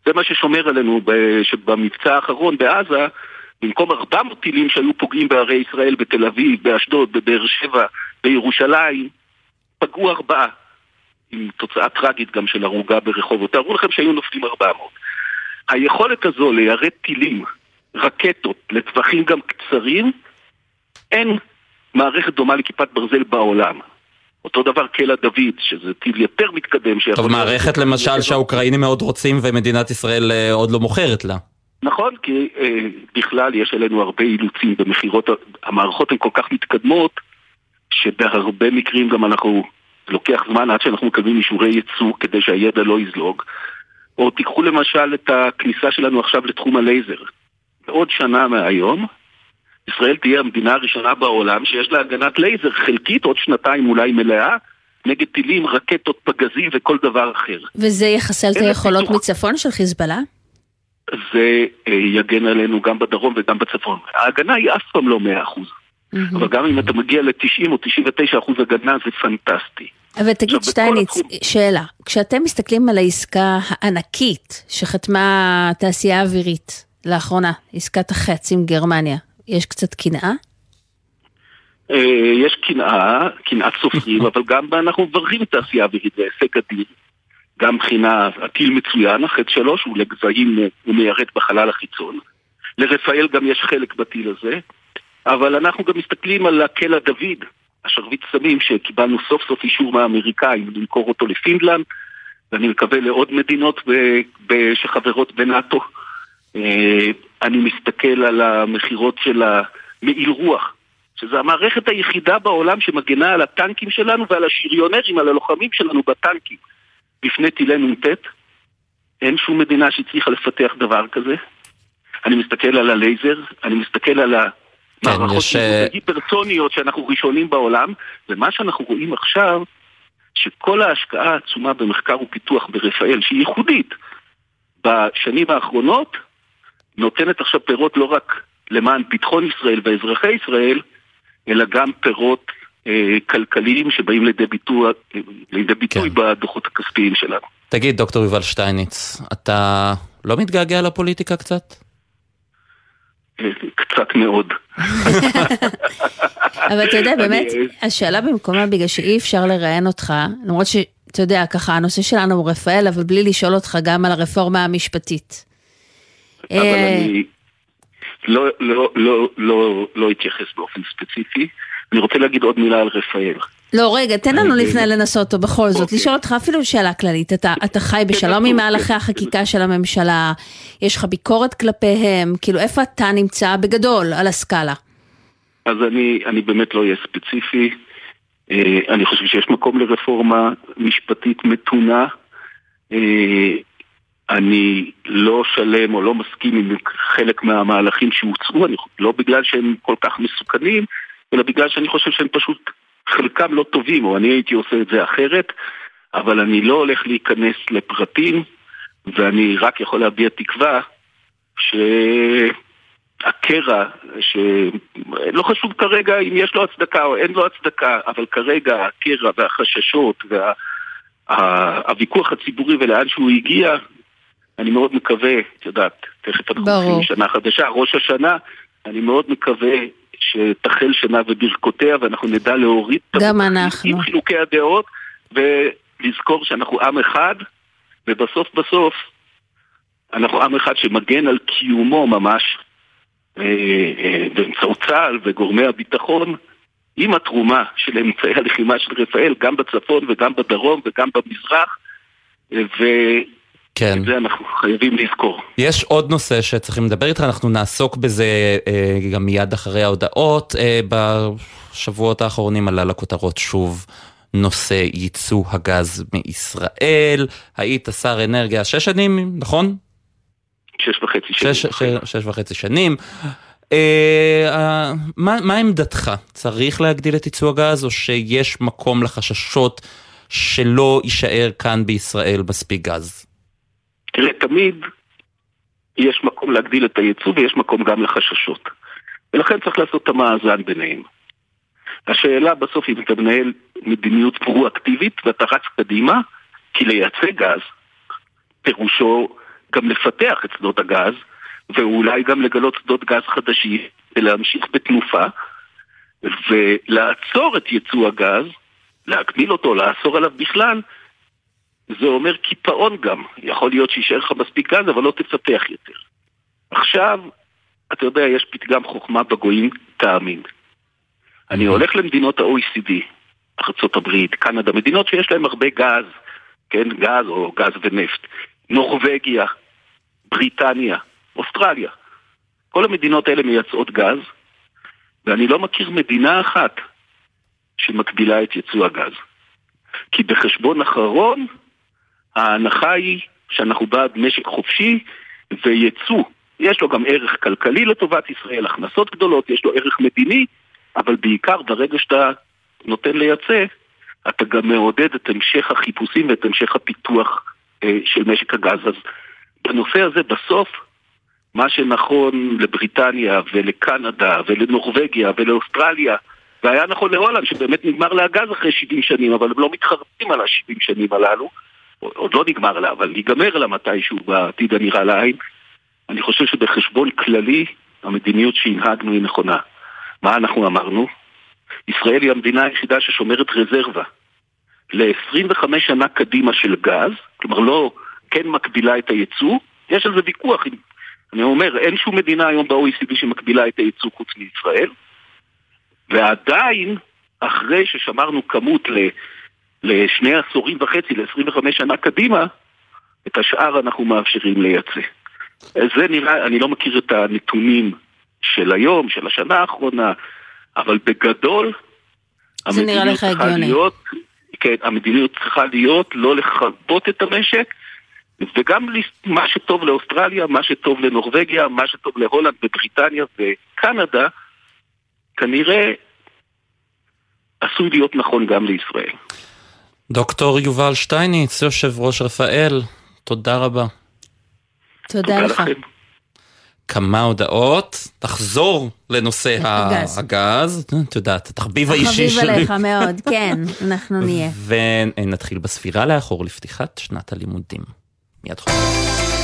זה מה ששומר עלינו במבצע האחרון בעזה, במקום 400 טילים שהיו פוגעים בערי ישראל, בתל אביב, באשדוד, בבאר שבע, בירושלים, פגעו ארבעה. עם תוצאה טרגית גם של הרוגה ברחובות. תארו לכם שהיו נופלים 400. היכולת הזו ליירט טילים, רקטות, לטווחים גם קצרים, אין מערכת דומה לכיפת ברזל בעולם. אותו דבר קלע דוד, שזה טיל יותר מתקדם. טוב, מערכת למשל שהאוקראינים מאוד רוצים ומדינת ישראל אה, עוד לא מוכרת לה. נכון, כי אה, בכלל יש עלינו הרבה אילוצים במכירות, המערכות הן כל כך מתקדמות, שבהרבה מקרים גם אנחנו, לוקח זמן עד שאנחנו מקבלים אישורי ייצוא כדי שהידע לא יזלוג. או תיקחו למשל את הכניסה שלנו עכשיו לתחום הלייזר. בעוד שנה מהיום, ישראל תהיה המדינה הראשונה בעולם שיש לה הגנת לייזר חלקית, עוד שנתיים אולי מלאה, נגד טילים, רקטות, פגזים וכל דבר אחר. וזה יחסל את היכולות פיתוח. מצפון של חיזבאללה? זה אה, יגן עלינו גם בדרום וגם בצפון. ההגנה היא אף פעם לא מאה אחוז. Mm-hmm. אבל גם אם אתה מגיע ל-90 או 99 אחוז הגנה זה פנטסטי. אבל תגיד שטייניץ, שאלה, כשאתם מסתכלים על העסקה הענקית שחתמה התעשייה האווירית לאחרונה, עסקת החץ עם גרמניה, יש קצת קנאה? אה, יש קנאה, קנאת סופרים, אבל גם אנחנו מברכים את התעשייה האווירית, זה הישג אדיר. גם מבחינה, הטיל מצוין, החץ שלו, שהוא לגזעים, הוא מיירט בחלל החיצון. לרפאל גם יש חלק בטיל הזה, אבל אנחנו גם מסתכלים על הקלע דוד, השרביט סמים, שקיבלנו סוף סוף אישור מהאמריקאים למכור אותו לפינלנד, ואני מקווה לעוד מדינות ב- ב- שחברות בנאטו. אה, אני מסתכל על המכירות של המעיל רוח, שזו המערכת היחידה בעולם שמגנה על הטנקים שלנו ועל השריונרים, על הלוחמים שלנו בטנקים, בפני טילי נ"ט. אין שום מדינה שהצליחה לפתח דבר כזה. אני מסתכל על הלייזר, אני מסתכל על כן, יש... אה, היפרסוניות שאנחנו ראשונים בעולם, ומה שאנחנו רואים עכשיו, שכל ההשקעה העצומה במחקר ופיתוח ברפאל, שהיא ייחודית, בשנים האחרונות, נותנת עכשיו פירות לא רק למען ביטחון ישראל ואזרחי ישראל, אלא גם פירות אה, כלכליים שבאים לידי ביטוי, לידי ביטוי כן. בדוחות הכספיים שלנו. תגיד, דוקטור יובל שטייניץ, אתה לא מתגעגע לפוליטיקה קצת? קצת מאוד. אבל אתה יודע, באמת, השאלה במקומה, בגלל שאי אפשר לראיין אותך, למרות שאתה יודע, ככה, הנושא שלנו הוא רפאל, אבל בלי לשאול אותך גם על הרפורמה המשפטית. אבל אה, אני לא, לא, לא, לא, לא אתייחס באופן ספציפי. אני רוצה להגיד עוד מילה על רפאל. לא, רגע, תן לנו לפני לנסות אותו בכל זאת, אוקיי. לשאול אותך אפילו שאלה כללית. אתה, אתה חי כן, בשלום עם מהלכי החקיקה של הממשלה, יש לך ביקורת כלפיהם, כאילו איפה אתה נמצא בגדול על הסקאלה? אז אני, אני באמת לא אהיה ספציפי. אה, אני חושב שיש מקום לרפורמה משפטית מתונה. אה, אני לא שלם או לא מסכים עם חלק מהמהלכים שהוצאו, לא בגלל שהם כל כך מסוכנים, אלא בגלל שאני חושב שהם פשוט, חלקם לא טובים, או אני הייתי עושה את זה אחרת, אבל אני לא הולך להיכנס לפרטים, ואני רק יכול להביע תקווה שהקרע, שלא חשוב כרגע אם יש לו הצדקה או אין לו הצדקה, אבל כרגע הקרע והחששות והוויכוח הציבורי ולאן שהוא הגיע, אני מאוד מקווה, את יודעת, תכף אנחנו מתחילים שנה חדשה, ראש השנה, אני מאוד מקווה שתחל שנה וברכותיה ואנחנו נדע להוריד גם אנחנו. עם חילוקי הדעות ולזכור שאנחנו עם אחד ובסוף בסוף אנחנו עם אחד שמגן על קיומו ממש אה, אה, באמצעות צה"ל וגורמי הביטחון עם התרומה של אמצעי הלחימה של רפאל, גם בצפון וגם בדרום וגם במזרח, ו... כן. את זה אנחנו חייבים לזכור. יש עוד נושא שצריכים לדבר איתך, אנחנו נעסוק בזה אה, גם מיד אחרי ההודעות. אה, בשבועות האחרונים עלה לכותרות שוב נושא ייצוא הגז מישראל. היית שר אנרגיה שש שנים, נכון? שש וחצי שנים. שש, שש, שש וחצי שנים. אה, מה, מה עמדתך? צריך להגדיל את ייצוא הגז או שיש מקום לחששות שלא יישאר כאן בישראל מספיק גז? תראה, תמיד יש מקום להגדיל את הייצוא ויש מקום גם לחששות. ולכן צריך לעשות את המאזן ביניהם. השאלה בסוף אם אתה מנהל מדיניות פרו-אקטיבית ואתה רץ קדימה, כי לייצא גז פירושו גם לפתח את שדות הגז, ואולי גם לגלות שדות גז חדשים ולהמשיך בתנופה, ולעצור את ייצוא הגז, להגביל אותו, לאסור עליו בכלל, זה אומר קיפאון גם. יכול להיות שיישאר לך מספיק גז, אבל לא תפתח יותר. עכשיו, אתה יודע, יש פתגם חוכמה בגויים, תאמין. אני הולך למדינות ה-OECD, ארה"ב, קנדה, מדינות שיש להן הרבה גז, כן, גז או גז ונפט, נורבגיה, בריטניה, אוסטרליה. כל המדינות האלה מייצאות גז, ואני לא מכיר מדינה אחת שמקבילה את ייצוא הגז. כי בחשבון אחרון, ההנחה היא שאנחנו בעד משק חופשי וייצוא. יש לו גם ערך כלכלי לטובת ישראל, הכנסות גדולות, יש לו ערך מדיני, אבל בעיקר ברגע שאתה נותן לייצא, אתה גם מעודד את המשך החיפושים ואת המשך הפיתוח אה, של משק הגז. אז בנושא הזה בסוף, מה שנכון לבריטניה ולקנדה ולנורבגיה ולאוסטרליה, והיה נכון להולנד שבאמת נגמר לה הגז אחרי 70 שנים, אבל הם לא מתחרטים על ה-70 שנים הללו, עוד לא נגמר לה, אבל ייגמר לה מתישהו בעתיד הנראה לעין. אני חושב שבחשבון כללי המדיניות שהנהגנו היא נכונה. מה אנחנו אמרנו? ישראל היא המדינה היחידה ששומרת רזרבה ל-25 שנה קדימה של גז, כלומר לא כן מקבילה את הייצוא, יש על זה ויכוח. אני אומר, אין שום מדינה היום ב-OECD שמקבילה את הייצוא חוץ מישראל, ועדיין, אחרי ששמרנו כמות ל... לשני עשורים וחצי, ל-25 שנה קדימה, את השאר אנחנו מאפשרים לייצא. זה נראה, אני לא מכיר את הנתונים של היום, של השנה האחרונה, אבל בגדול, המדיניות צריכה הגיוני. להיות, כן, המדיניות צריכה להיות לא לכבות את המשק, וגם מה שטוב לאוסטרליה, מה שטוב לנורבגיה, מה שטוב להולנד ובריטניה וקנדה, כנראה עשוי להיות נכון גם לישראל. דוקטור יובל שטייניץ, יושב ראש רפאל, תודה רבה. תודה, לך. כמה הודעות, תחזור לנושא הגז. הגז, את יודעת, התחביב האישי שלי. תחביב עליך מאוד, כן, אנחנו נהיה. ונתחיל בספירה לאחור לפתיחת שנת הלימודים. מיד חוזר.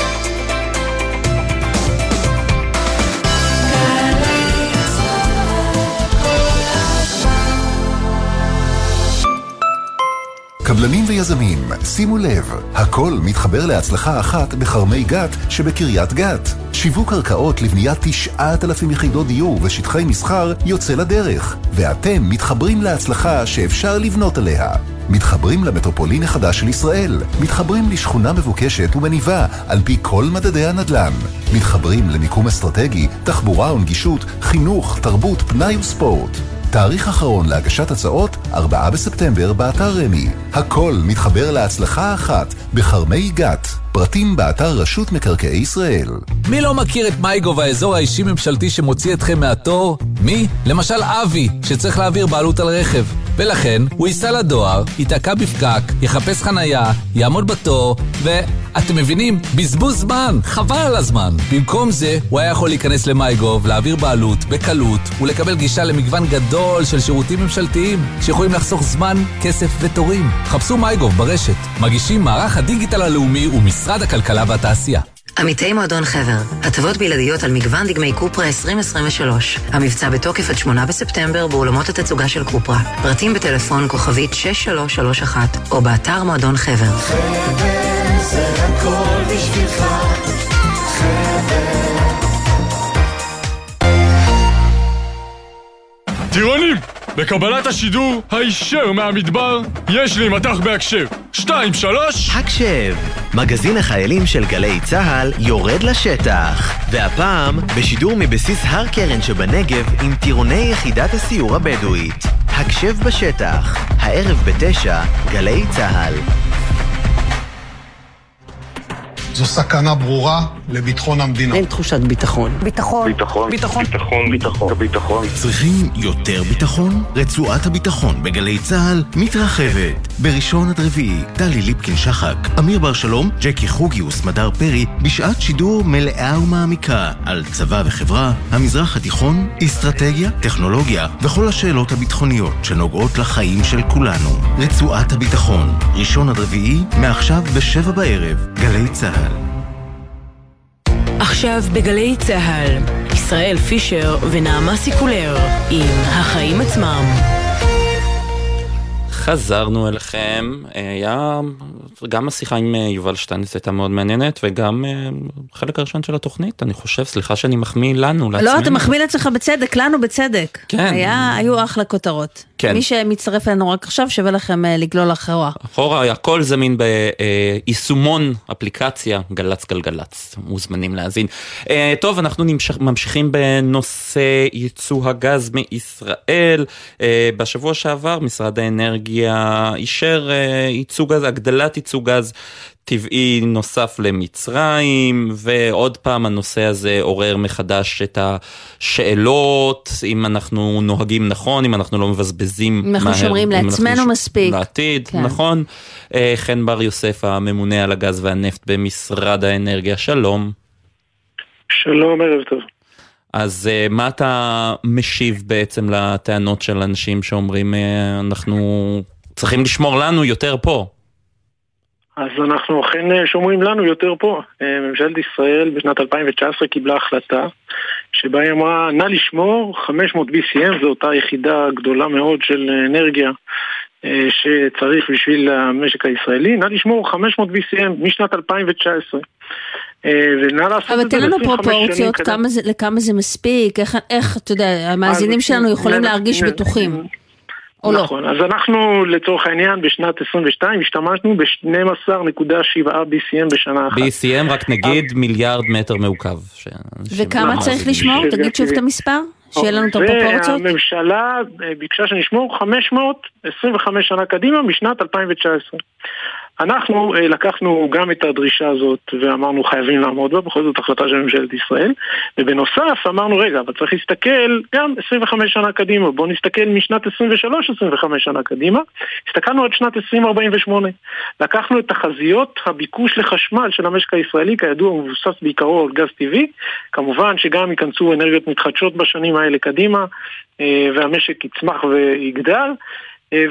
קבלנים ויזמים, שימו לב, הכל מתחבר להצלחה אחת בכרמי גת שבקריית גת. שיווק קרקעות לבניית 9,000 יחידות דיור ושטחי מסחר יוצא לדרך, ואתם מתחברים להצלחה שאפשר לבנות עליה. מתחברים למטרופולין החדש של ישראל, מתחברים לשכונה מבוקשת ומניבה על פי כל מדדי הנדל"ן, מתחברים למיקום אסטרטגי, תחבורה ונגישות, חינוך, תרבות, פנאי וספורט. תאריך אחרון להגשת הצעות, 4 בספטמבר באתר רמי. הכל מתחבר להצלחה אחת בכרמי גת. פרטים באתר רשות מקרקעי ישראל. מי לא מכיר את מייגו והאזור האישי-ממשלתי שמוציא אתכם מהתור? מי? למשל אבי, שצריך להעביר בעלות על רכב. ולכן, הוא ייסע לדואר, ייתקע בפקק, יחפש חנייה, יעמוד בתור, ו... אתם מבינים? בזבוז זמן, חבל על הזמן. במקום זה, הוא היה יכול להיכנס למייגוב, להעביר בעלות, בקלות, ולקבל גישה למגוון גדול של שירותים ממשלתיים, שיכולים לחסוך זמן, כסף ותורים. חפשו מייגוב ברשת. מגישים מערך הדיגיטל הלאומי ומשרד הכלכלה והתעשייה. עמיתי מועדון חבר, הטבות בלעדיות על מגוון דגמי קופרה 2023. המבצע בתוקף עד 8 בספטמבר באולמות התצוגה של קופרה. פרטים בטלפון כוכבית 6331 או באתר מועדון חבר. חבר זה הכל בשבילך, טירונים! בקבלת השידור הישר מהמדבר, יש לי מטח בהקשב. שתיים, שלוש... הקשב, מגזין החיילים של גלי צה"ל יורד לשטח. והפעם, בשידור מבסיס הר קרן שבנגב עם טירוני יחידת הסיור הבדואית. הקשב בשטח, הערב בתשע, גלי צה"ל. זו סכנה ברורה לביטחון המדינה. אין תחושת ביטחון. ביטחון. ביטחון. ביטחון. ביטחון. ביטחון. ביטחון. צריכים יותר ביטחון? רצועת הביטחון בגלי צה"ל מתרחבת. בראשון עד רביעי, טלי ליפקין שחק, אמיר בר שלום, ג'קי חוגי וסמדר פרי, בשעת שידור מלאה ומעמיקה על צבא וחברה, המזרח התיכון, אסטרטגיה, טכנולוגיה וכל השאלות הביטחוניות שנוגעות לחיים של כולנו. רצועת הביטחון, ראשון עד רביעי, מעכשיו בשבע בערב, גלי צה"ל. עכשיו בגלי צה"ל, ישראל פישר ונעמה סיקולר עם החיים עצמם. חזרנו אליכם, היה גם השיחה עם יובל שטייניץ הייתה מאוד מעניינת וגם חלק הראשון של התוכנית, אני חושב, סליחה שאני מחמיא לנו, לעצמנו. לא, אתה מחמיא לעצמך בצדק, לנו בצדק. כן. היה, היו אחלה כותרות. כן. מי שמצטרף אלינו רק עכשיו, שווה לכם אה, לגלול אחורה. אחורה, הכל זמין ביישומון אפליקציה גל"צ גלגלצ, מוזמנים להאזין. אה, טוב, אנחנו נמשך, ממשיכים בנושא ייצוא הגז מישראל. אה, בשבוע שעבר משרד האנרגיה אישר ייצוא גז, הגדלת ייצוא גז טבעי נוסף למצרים, ועוד פעם הנושא הזה עורר מחדש את השאלות, אם אנחנו נוהגים נכון, אם אנחנו לא מבזבזים אם אנחנו שומרים לעצמנו מספיק. לעתיד, כן. נכון. אה, חן בר יוסף, הממונה על הגז והנפט במשרד האנרגיה, שלום. שלום, ערב טוב. אז uh, מה אתה משיב בעצם לטענות של אנשים שאומרים uh, אנחנו צריכים לשמור לנו יותר פה? אז אנחנו אכן אה, שומרים לנו יותר פה. אה, ממשלת ישראל בשנת 2019 קיבלה החלטה שבה היא אמרה, נא לשמור 500 BCM, זו אותה יחידה גדולה מאוד של אנרגיה אה, שצריך בשביל המשק הישראלי, נא לשמור 500 BCM משנת 2019. ונא לעשות אבל את זה תן לנו ל-25 שנים פרופורציות, קדימה. כמה זה- לכמה זה מספיק, איך, איך, אתה יודע, המאזינים אז- שלנו יכולים נ- להרגיש נ- בטוחים. או לא. נכון, אז אנחנו לצורך העניין בשנת 22 השתמשנו ב-12.7 BCM בשנה אחת. BCM רק נגיד מיליארד מטר מעוקב. ש- וכמה נכון. צריך לשמור? תגיד שוב את המספר, שיהיה לנו את הפרופורציות. והממשלה אה, ביקשה שנשמור 525 שנה קדימה משנת 2019. אנחנו אה, לקחנו גם את הדרישה הזאת ואמרנו חייבים לעמוד בה, בכל זאת החלטה של ממשלת ישראל. ובנוסף אמרנו רגע, אבל צריך להסתכל גם 25 שנה קדימה, בואו נסתכל משנת 23-25 שנה קדימה. הסתכלנו עד שנת 2048 לקחנו את תחזיות הביקוש לחשמל של המשק הישראלי, כידוע הוא מבוסס בעיקרו על גז טבעי. כמובן שגם ייכנסו אנרגיות מתחדשות בשנים האלה קדימה אה, והמשק יצמח ויגדל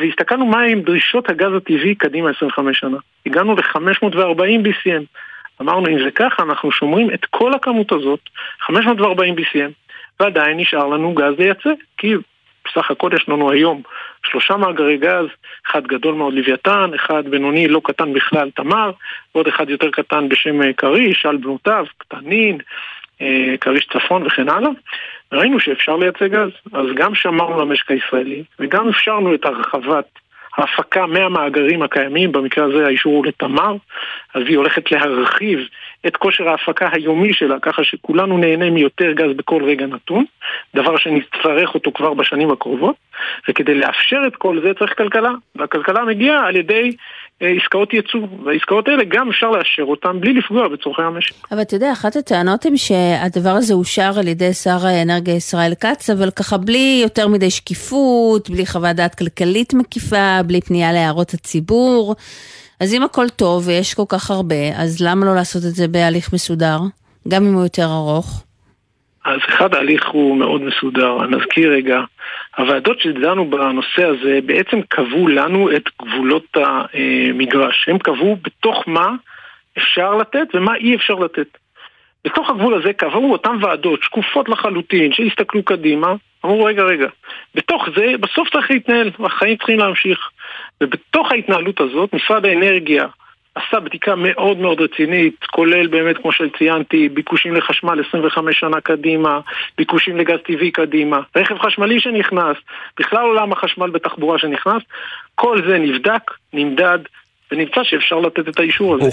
והסתכלנו מה עם דרישות הגז הטבעי קדימה 25 שנה. הגענו ל-540 BCM. אמרנו אם זה ככה אנחנו שומרים את כל הכמות הזאת, 540 BCM, ועדיין נשאר לנו גז לייצא, כי בסך הכל יש לנו היום שלושה מאגרי גז, אחד גדול מאוד לוויתן, אחד בינוני לא קטן בכלל תמר, ועוד אחד יותר קטן בשם אה, כריש, על בנותיו, קטנין, אה, כריש צפון וכן הלאה. ראינו שאפשר לייצא גז, אז גם שמרנו למשק הישראלי וגם אפשרנו את הרחבת ההפקה מהמאגרים הקיימים, במקרה הזה האישור הוא לתמר, אז היא הולכת להרחיב את כושר ההפקה היומי שלה, ככה שכולנו נהנה מיותר גז בכל רגע נתון, דבר שנצטרך אותו כבר בשנים הקרובות, וכדי לאפשר את כל זה צריך כלכלה, והכלכלה מגיעה על ידי עסקאות ייצוא, והעסקאות האלה גם אפשר לאשר אותן בלי לפגוע בצורכי המשק. אבל אתה יודע, אחת הטענות הן שהדבר הזה אושר על ידי שר האנרגיה ישראל כץ, אבל ככה בלי יותר מדי שקיפות, בלי חוות דעת כלכלית מקיפה, בלי פנייה להערות הציבור. אז אם הכל טוב ויש כל כך הרבה, אז למה לא לעשות את זה בהליך מסודר? גם אם הוא יותר ארוך. אז אחד ההליך הוא מאוד מסודר, אני נזכיר רגע, הוועדות שדנו בנושא הזה בעצם קבעו לנו את גבולות המגרש, הם קבעו בתוך מה אפשר לתת ומה אי אפשר לתת. בתוך הגבול הזה קבעו אותן ועדות שקופות לחלוטין, שהסתכלו קדימה, אמרו רגע רגע, בתוך זה בסוף צריך להתנהל, החיים צריכים להמשיך. ובתוך ההתנהלות הזאת משרד האנרגיה עשה בדיקה מאוד מאוד רצינית, כולל באמת, כמו שציינתי, ביקושים לחשמל 25 שנה קדימה, ביקושים לגז טבעי קדימה, רכב חשמלי שנכנס, בכלל עולם החשמל בתחבורה שנכנס, כל זה נבדק, נמדד. ונמצא שאפשר לתת את האישור הזה.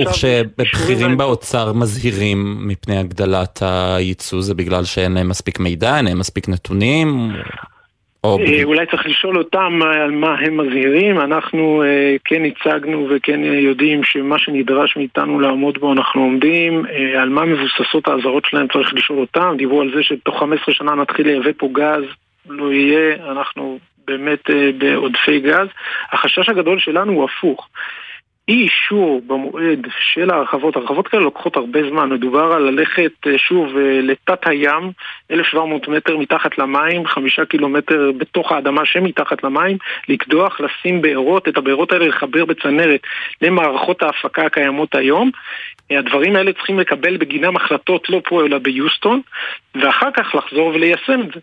וכשבכירים באוצר מזהירים מפני הגדלת הייצוא, זה בגלל שאין להם מספיק מידע, אין להם מספיק נתונים? או... אה, אולי צריך לשאול אותם על מה הם מזהירים, אנחנו אה, כן הצגנו וכן יודעים שמה שנדרש מאיתנו לעמוד בו אנחנו עומדים, אה, על מה מבוססות האזהרות שלהם צריך לשאול אותם, דיברו על זה שתוך 15 שנה נתחיל לייבא פה גז, לא יהיה, אנחנו באמת בעודפי גז. החשש הגדול שלנו הוא הפוך. אי אישור במועד של ההרחבות, הרחבות כאלה לוקחות הרבה זמן, מדובר על ללכת אה, שוב אה, לתת הים, 1,700 מטר מתחת למים, חמישה קילומטר בתוך האדמה שמתחת למים, לקדוח, לשים בארות, את הבארות האלה לחבר בצנרת למערכות ההפקה הקיימות היום. אה, הדברים האלה צריכים לקבל בגינם החלטות לא פה אלא ביוסטון, ואחר כך לחזור וליישם את זה.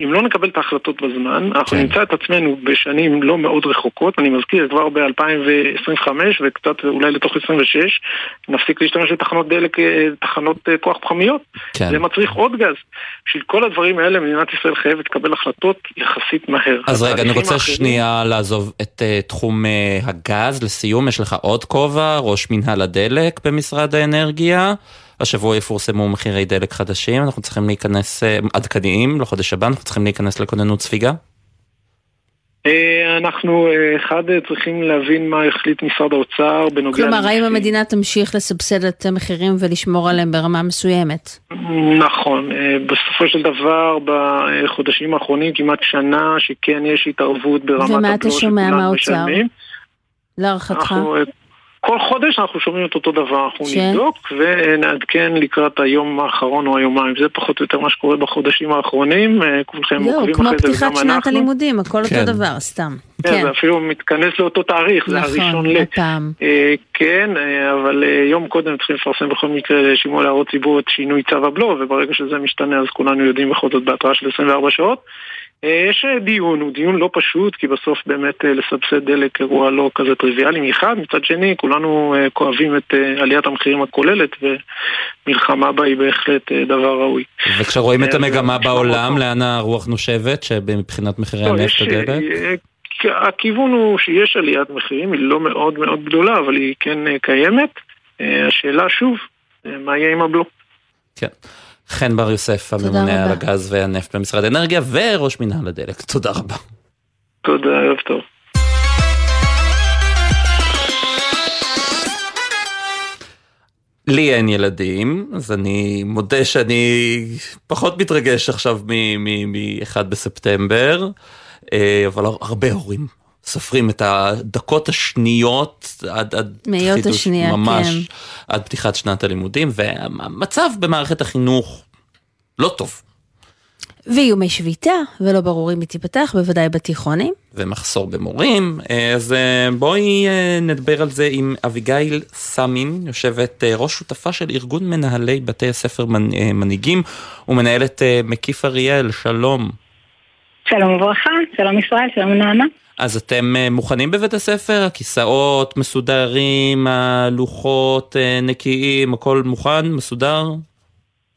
אם לא נקבל את ההחלטות בזמן, אנחנו כן. נמצא את עצמנו בשנים לא מאוד רחוקות, אני מזכיר, כבר ב-2025 וקצת אולי לתוך 26, נפסיק להשתמש בתחנות דלק, אה, תחנות אה, כוח פחמיות. כן. זה מצריך עוד גז. בשביל כל הדברים האלה מדינת ישראל חייבת לקבל החלטות יחסית מהר. אז רגע, אני רוצה אחרים... שנייה לעזוב את uh, תחום uh, הגז. לסיום, יש לך עוד כובע, ראש מנהל הדלק במשרד האנרגיה. השבוע יפורסמו מחירי דלק חדשים, אנחנו צריכים להיכנס, אה, עדכניים לחודש הבא, אנחנו צריכים להיכנס לכוננות ספיגה? אה, אנחנו, אה, אחד, צריכים להבין מה החליט משרד האוצר בנוגע... כלומר, האם המדינה תמשיך לסבסד את המחירים ולשמור עליהם ברמה מסוימת? נכון. בסופו של דבר, בחודשים האחרונים, כמעט שנה, שכן יש התערבות ברמת הבלו ומה אתה שומע מהאוצר? להערכתך? כל חודש אנחנו שומעים את אותו דבר, אנחנו ש... נבדוק ונעדכן לקראת היום האחרון או היומיים. זה פחות או יותר מה שקורה בחודשים האחרונים, אה, כולכם עוקבים אחרי זה, וגם אנחנו. כמו פתיחת שנת הלימודים, הכל כן. אותו דבר, סתם. כן, כן. זה אפילו מתכנס לאותו תאריך, נכון, זה הראשון ל... הפעם. אה, כן, אה, אבל אה, יום קודם צריכים לפרסם בכל מקרה שימוע להערות ציבור את שינוי צו הבלו, וברגע שזה משתנה אז כולנו יודעים בכל זאת בהתראה של 24 שעות. אה, יש אה, דיון, הוא דיון לא פשוט, כי בסוף באמת אה, לסבסד דלק אירוע לא כזה טריוויאלי מחד, מצד שני כולנו כואבים את עליית המחירים הכוללת ומלחמה בה היא בהחלט דבר ראוי. וכשרואים את המגמה בעולם, לאן הרוח נושבת, שמבחינת מחירי לא, הנפט הדלק? הכיוון הוא שיש עליית מחירים, היא לא מאוד מאוד גדולה, אבל היא כן קיימת. השאלה שוב, מה יהיה עם הבלו? כן. חן בר יוסף, הממונה על הגז והנפט במשרד האנרגיה וראש מנהל הדלק. תודה רבה. תודה, ערב טוב. לי אין ילדים, אז אני מודה שאני פחות מתרגש עכשיו מ-1 בספטמבר, אה, אבל הרבה הורים סופרים את הדקות השניות עד, עד מאיות השנייה, ממש, כן. עד פתיחת שנת הלימודים, והמצב במערכת החינוך לא טוב. ואיומי שביתה, ולא ברור אם היא תיפתח, בוודאי בתיכונים. ומחסור במורים, אז אה, בואי אה, נדבר על זה עם אביגיל סאמין, יושבת אה, ראש שותפה של ארגון מנהלי בתי הספר מנהיגים, ומנהלת מקיף אריאל, שלום. שלום וברכה, שלום ישראל, שלום נעמה. אז אתם אה, מוכנים בבית הספר? הכיסאות מסודרים, הלוחות אה, נקיים, הכל מוכן, מסודר?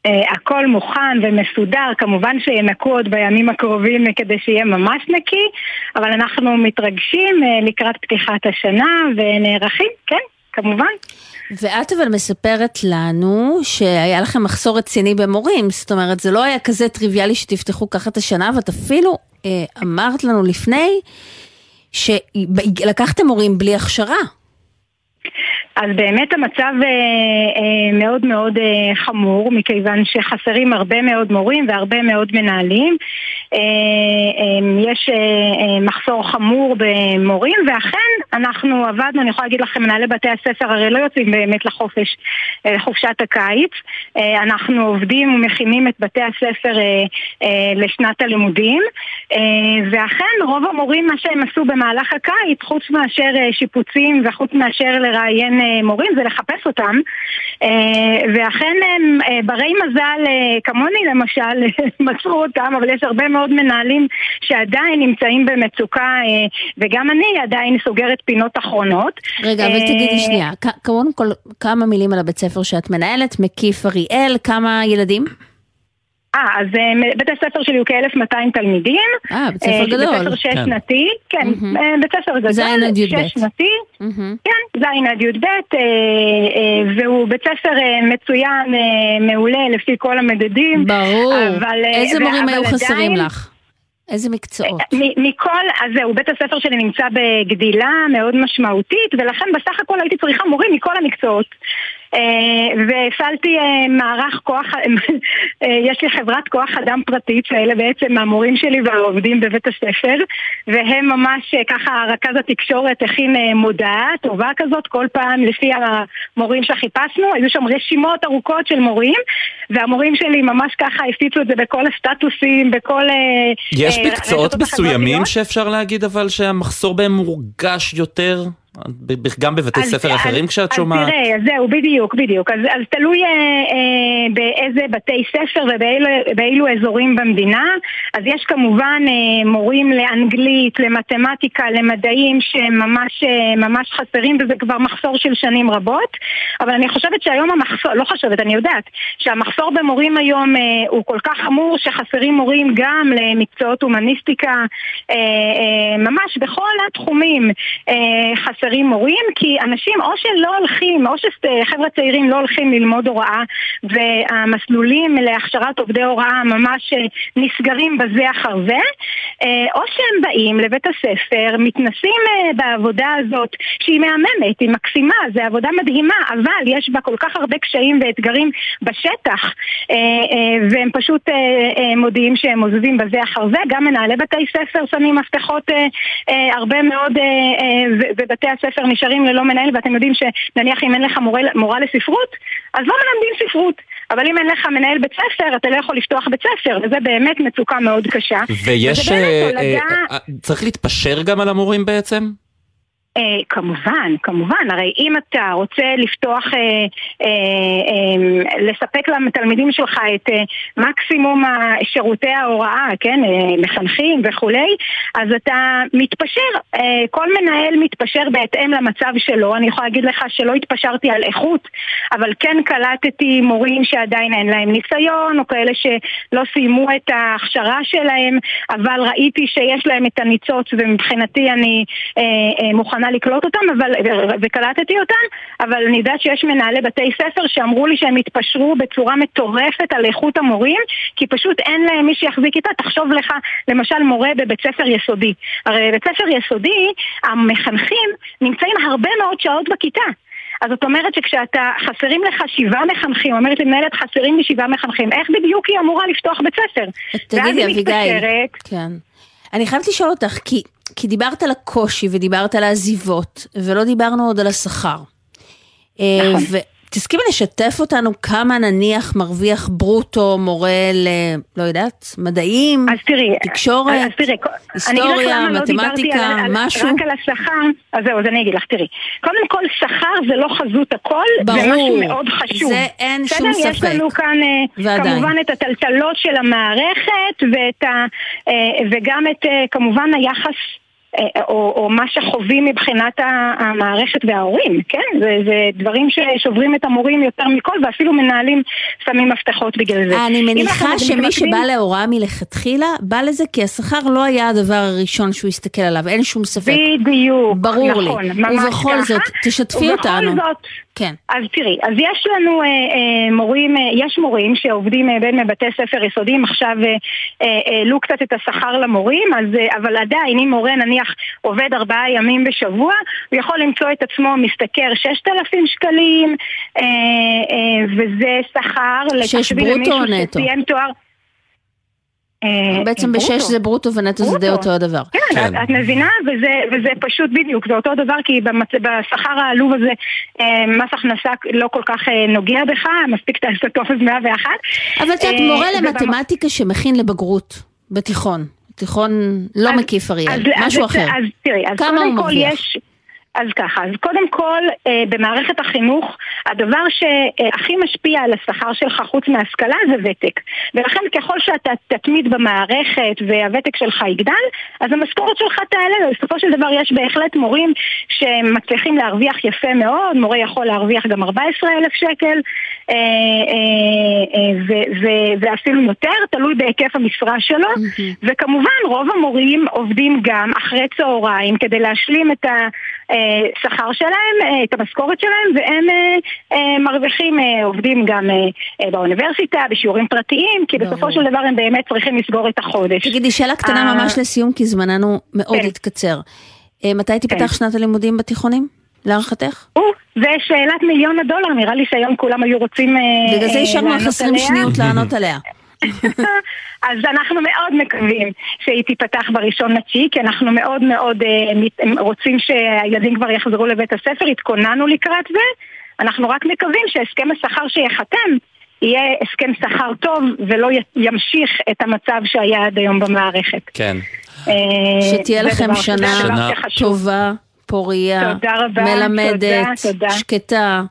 Uh, הכל מוכן ומסודר, כמובן שינקו עוד בימים הקרובים כדי שיהיה ממש נקי, אבל אנחנו מתרגשים uh, לקראת פתיחת השנה ונערכים, כן, כמובן. ואת אבל מספרת לנו שהיה לכם מחסור רציני במורים, זאת אומרת זה לא היה כזה טריוויאלי שתפתחו ככה את השנה, ואת אפילו uh, אמרת לנו לפני שלקחתם מורים בלי הכשרה. אז באמת המצב אה, אה, מאוד מאוד אה, חמור, מכיוון שחסרים הרבה מאוד מורים והרבה מאוד מנהלים. אה, אה, יש אה, מחסור חמור במורים, ואכן אנחנו עבדנו, אני יכולה להגיד לכם, מנהלי בתי הספר הרי לא יוצאים באמת לחופש, לחופשת הקיץ. אנחנו עובדים ומכינים את בתי הספר לשנת הלימודים, ואכן רוב המורים, מה שהם עשו במהלך הקיץ, חוץ מאשר שיפוצים וחוץ מאשר לראיין מורים, זה לחפש אותם. ואכן הם ברי מזל, כמוני למשל, מצאו אותם, אבל יש הרבה מאוד מנהלים שעדיין נמצאים במצוקה, אה, וגם אני עדיין סוגרת פינות אחרונות. רגע, אבל אה, תגידי שנייה, קודם כל, כמה מילים על הבית ספר שאת מנהלת, מקיף אריאל, כמה ילדים? אה, אז אה, בית הספר שלי הוא כ-1200 תלמידים. אה, בית ספר אה, גדול. בית ספר שש כן. שנתי, כן. אה, בית ספר גדול, זין עד י"ב. שש שנתי, כן, זין עד י"ב, והוא בית ספר מצוין, מעולה לפי כל המדדים. ברור. אבל, איזה מורים אבל היו חסרים לך? איזה מקצועות? מכל, אז זהו, בית הספר שלי נמצא בגדילה מאוד משמעותית, ולכן בסך הכל הייתי צריכה מורים מכל המקצועות. אה, והפעלתי אה, מערך כוח, אה, יש לי חברת כוח אדם פרטית, שאלה בעצם המורים שלי והעובדים בבית הספר, והם ממש ככה, רכז התקשורת הכין מודעה טובה כזאת, כל פעם לפי המורים שחיפשנו, היו שם רשימות ארוכות של מורים, והמורים שלי ממש ככה הפיצו את זה בכל הסטטוסים, בכל... יש מקצועות מסוימים. שאפשר להגיד אבל שהמחסור בהם מורגש יותר? גם בבתי אז- ספר אז- אחרים כשאת אז שומעת? תראה, זהו, בדיוק, בדיוק. אז, אז תלוי אה, אה, באיזה בתי ספר ובאילו באילו אזורים במדינה. אז יש כמובן אה, מורים לאנגלית, למתמטיקה, למדעים שהם ממש, אה, ממש חסרים, וזה כבר מחסור של שנים רבות. אבל אני חושבת שהיום המחסור, לא חושבת, אני יודעת, שהמחסור במורים היום אה, הוא כל כך חמור שחסרים מורים גם למקצועות הומניסטיקה, אה, אה, ממש בכל התחומים אה, חסרים מורים, כי אנשים או שלא הולכים, או שחבר'ה צעירים לא הולכים ללמוד הוראה, והמסלולים להכשרת עובדי הוראה ממש אה, נסגרים בזה אחר זה, אה, או שהם באים לבית הספר, מתנסים בעבודה הזאת, שהיא מהממת, היא מקסימה, זו עבודה מדהימה, אבל יש בה כל כך הרבה קשיים ואתגרים בשטח, והם פשוט מודיעים שהם עוזבים בזה אחר זה. גם מנהלי בתי ספר שמים מפתחות הרבה מאוד, אה, אה, ובתי הספר נשארים ללא מנהל, ואתם יודעים שנניח אם אין לך מורה, מורה לספרות, אז לא מלמדים ספרות. אבל אם אין לך מנהל בית ספר, אתה לא יכול לפתוח בית ספר, וזה באמת מצוקה מאוד קשה. ויש... אה, הולדה... אה, אה, צריך להתפשר גם על המורים בעצם? אה, כמובן, כמובן, הרי אם אתה רוצה לפתוח, אה, אה, אה, לספק לתלמידים שלך את אה, מקסימום שירותי ההוראה, כן, אה, מחנכים וכולי, אז אתה מתפשר, אה, כל מנהל מתפשר בהתאם למצב שלו, אני יכולה להגיד לך שלא התפשרתי על איכות, אבל כן קלטתי מורים שעדיין אין להם ניסיון, או כאלה שלא סיימו את ההכשרה שלהם, אבל ראיתי שיש להם את הניצוץ ומבחינתי אני אה, אה, מוכנה לקלוט אותם, אבל, וקלטתי אותם, אבל אני יודעת שיש מנהלי בתי ספר שאמרו לי שהם התפשרו בצורה מטורפת על איכות המורים, כי פשוט אין להם מי שיחזיק איתה. תחשוב לך, למשל מורה בבית ספר יסודי. הרי בבית ספר יסודי, המחנכים נמצאים הרבה מאוד שעות בכיתה. אז זאת אומרת שכשאתה, חסרים לך שבעה מחנכים, אומרת לי מנהלת חסרים לי שבעה מחנכים, איך בדיוק היא אמורה לפתוח בית ספר? ואז תגידי, היא אביגיל, מתקשרת, כן. אני חייבת לשאול אותך, כי, כי דיברת על הקושי ודיברת על העזיבות, ולא דיברנו עוד על השכר. נכון. ותסכימי לשתף אותנו כמה נניח מרוויח ברוטו מורה ל... לא יודעת, מדעים, אז תראי, תקשורת, אז תראי, לך היסטוריה, למה לא מתמטיקה, על- משהו? רק על השכר, אז זהו, אז אני אגיד לך, תראי. קודם כל, שכר זה לא חזות הכל, ברור. זה משהו מאוד חשוב. זה אין שום בסדר? יש ספק. לנו כאן אה, ועדיין. כמובן את הטלטלות של המערכת, ואת ה, אה, וגם את אה, כמובן היחס או, או מה שחווים מבחינת המערכת וההורים, כן? זה, זה דברים ששוברים את המורים יותר מכל, ואפילו מנהלים שמים מפתחות בגלל זה. אני מניחה שמי שבא להוראה מלכתחילה, בא לזה כי השכר לא היה הדבר הראשון שהוא הסתכל עליו, אין שום ספק. בדיוק, ברור נכון, לי. ממש ובכל ככה. זאת, תשתפי ובכל אותנו. זאת, כן. אז תראי, אז יש לנו אה, אה, מורים, אה, יש מורים שעובדים אה, בין בתי ספר יסודיים, עכשיו אה, אה, העלו קצת את השכר למורים, אז, אה, אבל עדיין אם מורה נניח עובד ארבעה ימים בשבוע, הוא יכול למצוא את עצמו משתכר 6,000 שקלים, אה, אה, וזה שכר, שש ברוטו למישהו או נטו? שסיים תואר. אה, בעצם ברוטו. בשש זה ברוטו ונטו זה די. אותו הדבר. כן, את, את מבינה? וזה, וזה פשוט בדיוק, זה אותו דבר, כי במצ... בשכר העלוב הזה אה, מס הכנסה לא כל כך אה, נוגע בך, מספיק את הטופס 101. אבל את יודעת, מורה למתמטיקה שמכין לבגרות בתיכון, תיכון לא אז- מקיף אריאל, אז- משהו אז- אחר. אז תראי, אז קודם כל? יש... אז ככה, אז קודם כל, אה, במערכת החינוך, הדבר שהכי משפיע על השכר שלך חוץ מהשכלה זה ותק. ולכן ככל שאתה תתמיד במערכת והוותק שלך יגדל, אז המשכורת שלך תעלה, ובסופו של דבר יש בהחלט מורים שמצליחים להרוויח יפה מאוד, מורה יכול להרוויח גם 14,000 שקל, ואפילו יותר, תלוי בהיקף המשרה שלו, וכמובן רוב המורים עובדים גם אחרי צהריים כדי להשלים את השכר שלהם, אה, את המשכורת שלהם, והם אה, אה, מרוויחים, אה, עובדים גם אה, אה, באוניברסיטה, בשיעורים פרטיים, כי בסופו של דבר הם באמת צריכים לסגור את החודש. תגידי, שאלה קטנה אה, ממש לסיום, כי זמננו מאוד כן. התקצר. אה, מתי תיפתח שנת הלימודים בתיכונים? להערכתך? או, זה שאלת מיליון הדולר, נראה לי שהיום כולם היו רוצים אה, בגלל זה השארנו לך לענות 20 עליה. שניות לענות עליה. אז אנחנו מאוד מקווים שהיא תיפתח בראשון לתשיעי, כי אנחנו מאוד מאוד אה, רוצים שהילדים כבר יחזרו לבית הספר, התכוננו לקראת זה. אנחנו רק מקווים שהסכם השכר שייחתם יהיה הסכם שכר טוב ולא ימשיך את המצב שהיה עד היום במערכת. כן. אה, שתהיה לכם שנה שחשוב. טובה, פוריה, רבה, מלמדת, תודה, תודה. שקטה,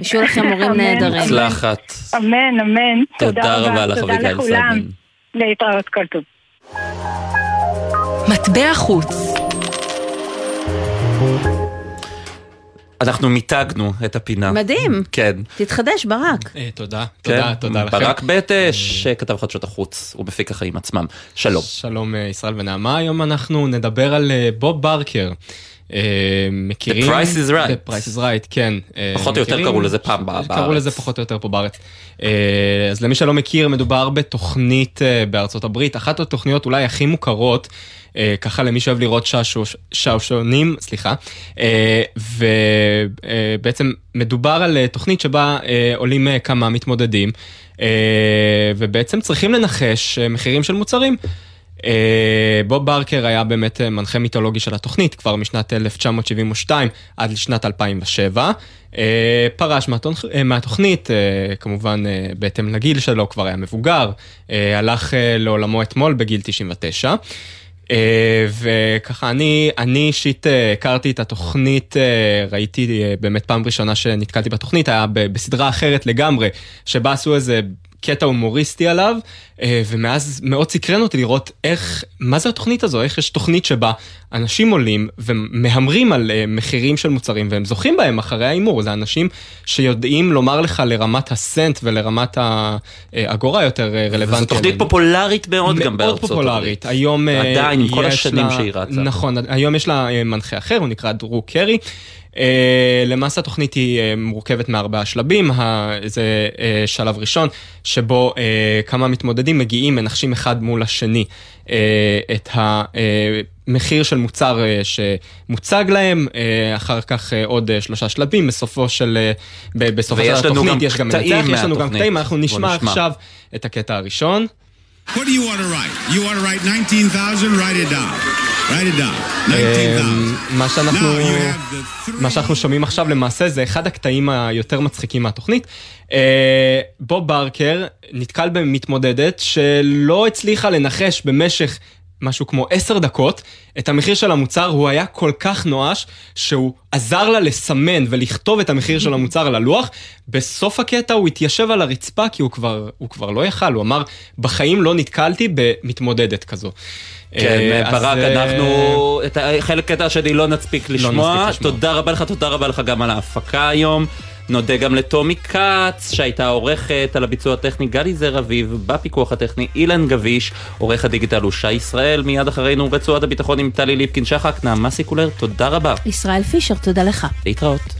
ושיהיו לכם מורים נהדרים. מוצלחת. אמן, אמן. תודה רבה לך, אביגיל. סלמן. להתראות, כל טוב. מטבע חוץ. אנחנו מיתגנו את הפינה. מדהים. כן. תתחדש, ברק. תודה, כן. תודה, תודה לכם. ברק בטש, כתב חדשות החוץ, הוא מפיק החיים עצמם. שלום. שלום אה, ישראל ונעמה, היום אנחנו נדבר על אה, בוב ברקר. אה, מכירים? The Price is Right. The Price is Right, כן. אה, פחות או יותר? קראו לזה פעם ב- קראו בארץ. לזה פחות או יותר פה בארץ. אה, אז למי שלא מכיר, מדובר בתוכנית בארצות הברית, אחת התוכניות אולי הכי מוכרות. ככה למי שאוהב לראות שעשועונים, סליחה, ובעצם מדובר על תוכנית שבה עולים כמה מתמודדים, ובעצם צריכים לנחש מחירים של מוצרים. אה, בוב ברקר היה באמת אה, מנחה מיתולוגי של התוכנית כבר משנת 1972 עד לשנת 2007. אה, פרש מהתוכ- מהתוכנית, כמובן בהתאם לגיל שלו, כבר היה מבוגר, הלך לעולמו אתמול בגיל 99. אה, וככה אני, אישית הכרתי את התוכנית, ראיתי באמת פעם ראשונה שנתקלתי בתוכנית, היה בסדרה אחרת לגמרי, שבה עשו איזה קטע הומוריסטי עליו, אה, ומאז מאוד סקרן אותי לראות איך, מה זה התוכנית הזו, איך יש תוכנית שבה אנשים עולים ומהמרים על אה, מחירים של מוצרים והם זוכים בהם אחרי ההימור, זה אנשים שיודעים לומר לך לרמת הסנט ולרמת האגורה יותר אה, רלוונטית. זו תוכנית פופולרית מאוד גם בארצות מאוד פופולרית, היום עדיין, עם כל השנים לה- שהיא רצה. נכון, היום יש לה מנחה אחר, הוא נקרא דרו קרי. Uh, למעשה התוכנית היא uh, מורכבת מארבעה שלבים, זה uh, שלב ראשון שבו uh, כמה מתמודדים מגיעים, מנחשים אחד מול השני uh, את המחיר של מוצר uh, שמוצג להם, uh, אחר כך uh, עוד uh, שלושה שלבים, בסופו של, uh, בסופו של התוכנית גם יש גם מנצח, יש לנו גם מהתוכנית. קטעים, אנחנו נשמע. עכשיו את הקטע הראשון. What do you want to write? You want to write 19,000? Write it down. Write it down. 19,000. אמ, מה שאנחנו, מה שאנחנו שומעים עכשיו למעשה זה אחד הקטעים היותר מצחיקים מהתוכנית. אה, בוב ברקר נתקל במתמודדת שלא הצליחה לנחש במשך משהו כמו עשר דקות את המחיר של המוצר, הוא היה כל כך נואש שהוא עזר לה לסמן ולכתוב את המחיר של המוצר על הלוח. בסוף הקטע הוא התיישב על הרצפה כי הוא כבר, הוא כבר לא יכל, הוא אמר, בחיים לא נתקלתי במתמודדת כזו. כן, אה, אז, ברק, אה, אנחנו, את החלק קטע השני לא נספיק לשמוע. נספיק לשמוע. תודה רבה לך, תודה רבה לך גם על ההפקה היום. נודה גם לטומי כץ, שהייתה עורכת על הביצוע הטכני גלי זר אביב, בפיקוח הטכני אילן גביש, עורך הדיגיטל הוא שי ישראל, מיד אחרינו רצועת הביטחון עם טלי ליפקין שחק, נעמה סיקולר, תודה רבה. ישראל פישר, תודה לך. להתראות.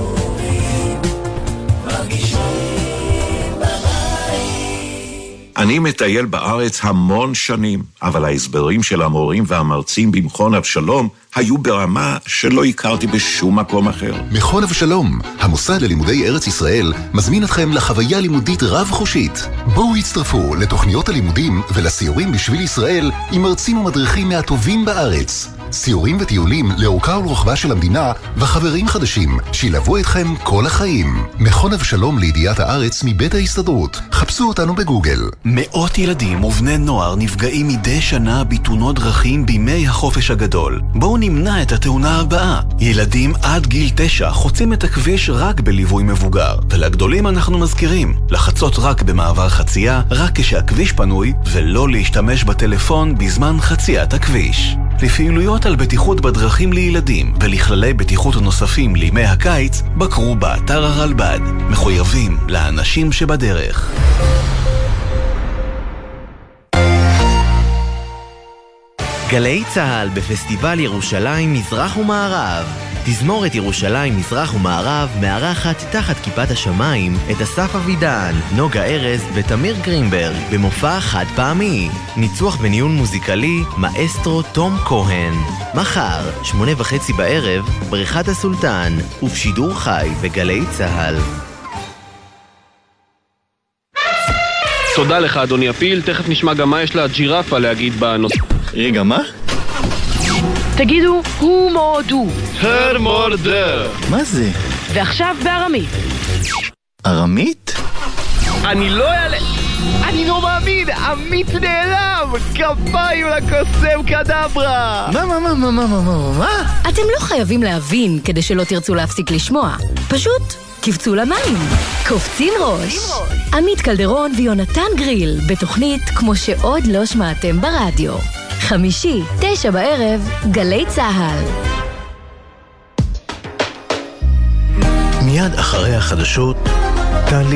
אני מטייל בארץ המון שנים, אבל ההסברים של המורים והמרצים במכון אבשלום היו ברמה שלא הכרתי בשום מקום אחר. מכון אבשלום, המוסד ללימודי ארץ ישראל, מזמין אתכם לחוויה לימודית רב-חושית. בואו הצטרפו לתוכניות הלימודים ולסיורים בשביל ישראל עם מרצים ומדריכים מהטובים בארץ. סיורים וטיולים לאורכה ולרוחבה של המדינה וחברים חדשים שילוו אתכם כל החיים. מכון אבשלום לידיעת הארץ מבית ההסתדרות. חפשו אותנו בגוגל. מאות ילדים ובני נוער נפגעים מדי שנה בתאונות דרכים בימי החופש הגדול. בואו נמנע את התאונה הבאה. ילדים עד גיל תשע חוצים את הכביש רק בליווי מבוגר. ולגדולים אנחנו מזכירים, לחצות רק במעבר חצייה, רק כשהכביש פנוי, ולא להשתמש בטלפון בזמן חציית הכביש. לפעילויות על בטיחות בדרכים לילדים ולכללי בטיחות נוספים לימי הקיץ, בקרו באתר הרלב"ד. מחויבים לאנשים שבדרך. גלי צה"ל בפסטיבל ירושלים מזרח ומערב. תזמורת ירושלים מזרח ומערב מארחת תחת כיפת השמיים את אסף אבידן, נוגה ארז ותמיר גרינברג במופע חד פעמי. ניצוח בניהול מוזיקלי, מאסטרו תום כהן. מחר, שמונה וחצי בערב, בריכת הסולטן, ובשידור חי בגלי צה"ל. תודה לך אדוני הפיל, תכף נשמע גם מה יש לג'ירפה להגיד בנושא. רגע, מה? תגידו, הוא מורדו. הר מורדר. מה זה? ועכשיו בארמית. ארמית? אני לא אעלה... אני לא מאמין! עמית נעלם! כפיים לקוסם קדברה! מה, מה, מה, מה, מה, מה, מה, מה? אתם לא חייבים להבין כדי שלא תרצו להפסיק לשמוע. פשוט קפצו למים. קופצים ראש. עמית קלדרון ויונתן גריל, בתוכנית כמו שעוד לא שמעתם ברדיו. חמישי, תשע בערב, גלי צה"ל. מיד אחרי החדשות, טלי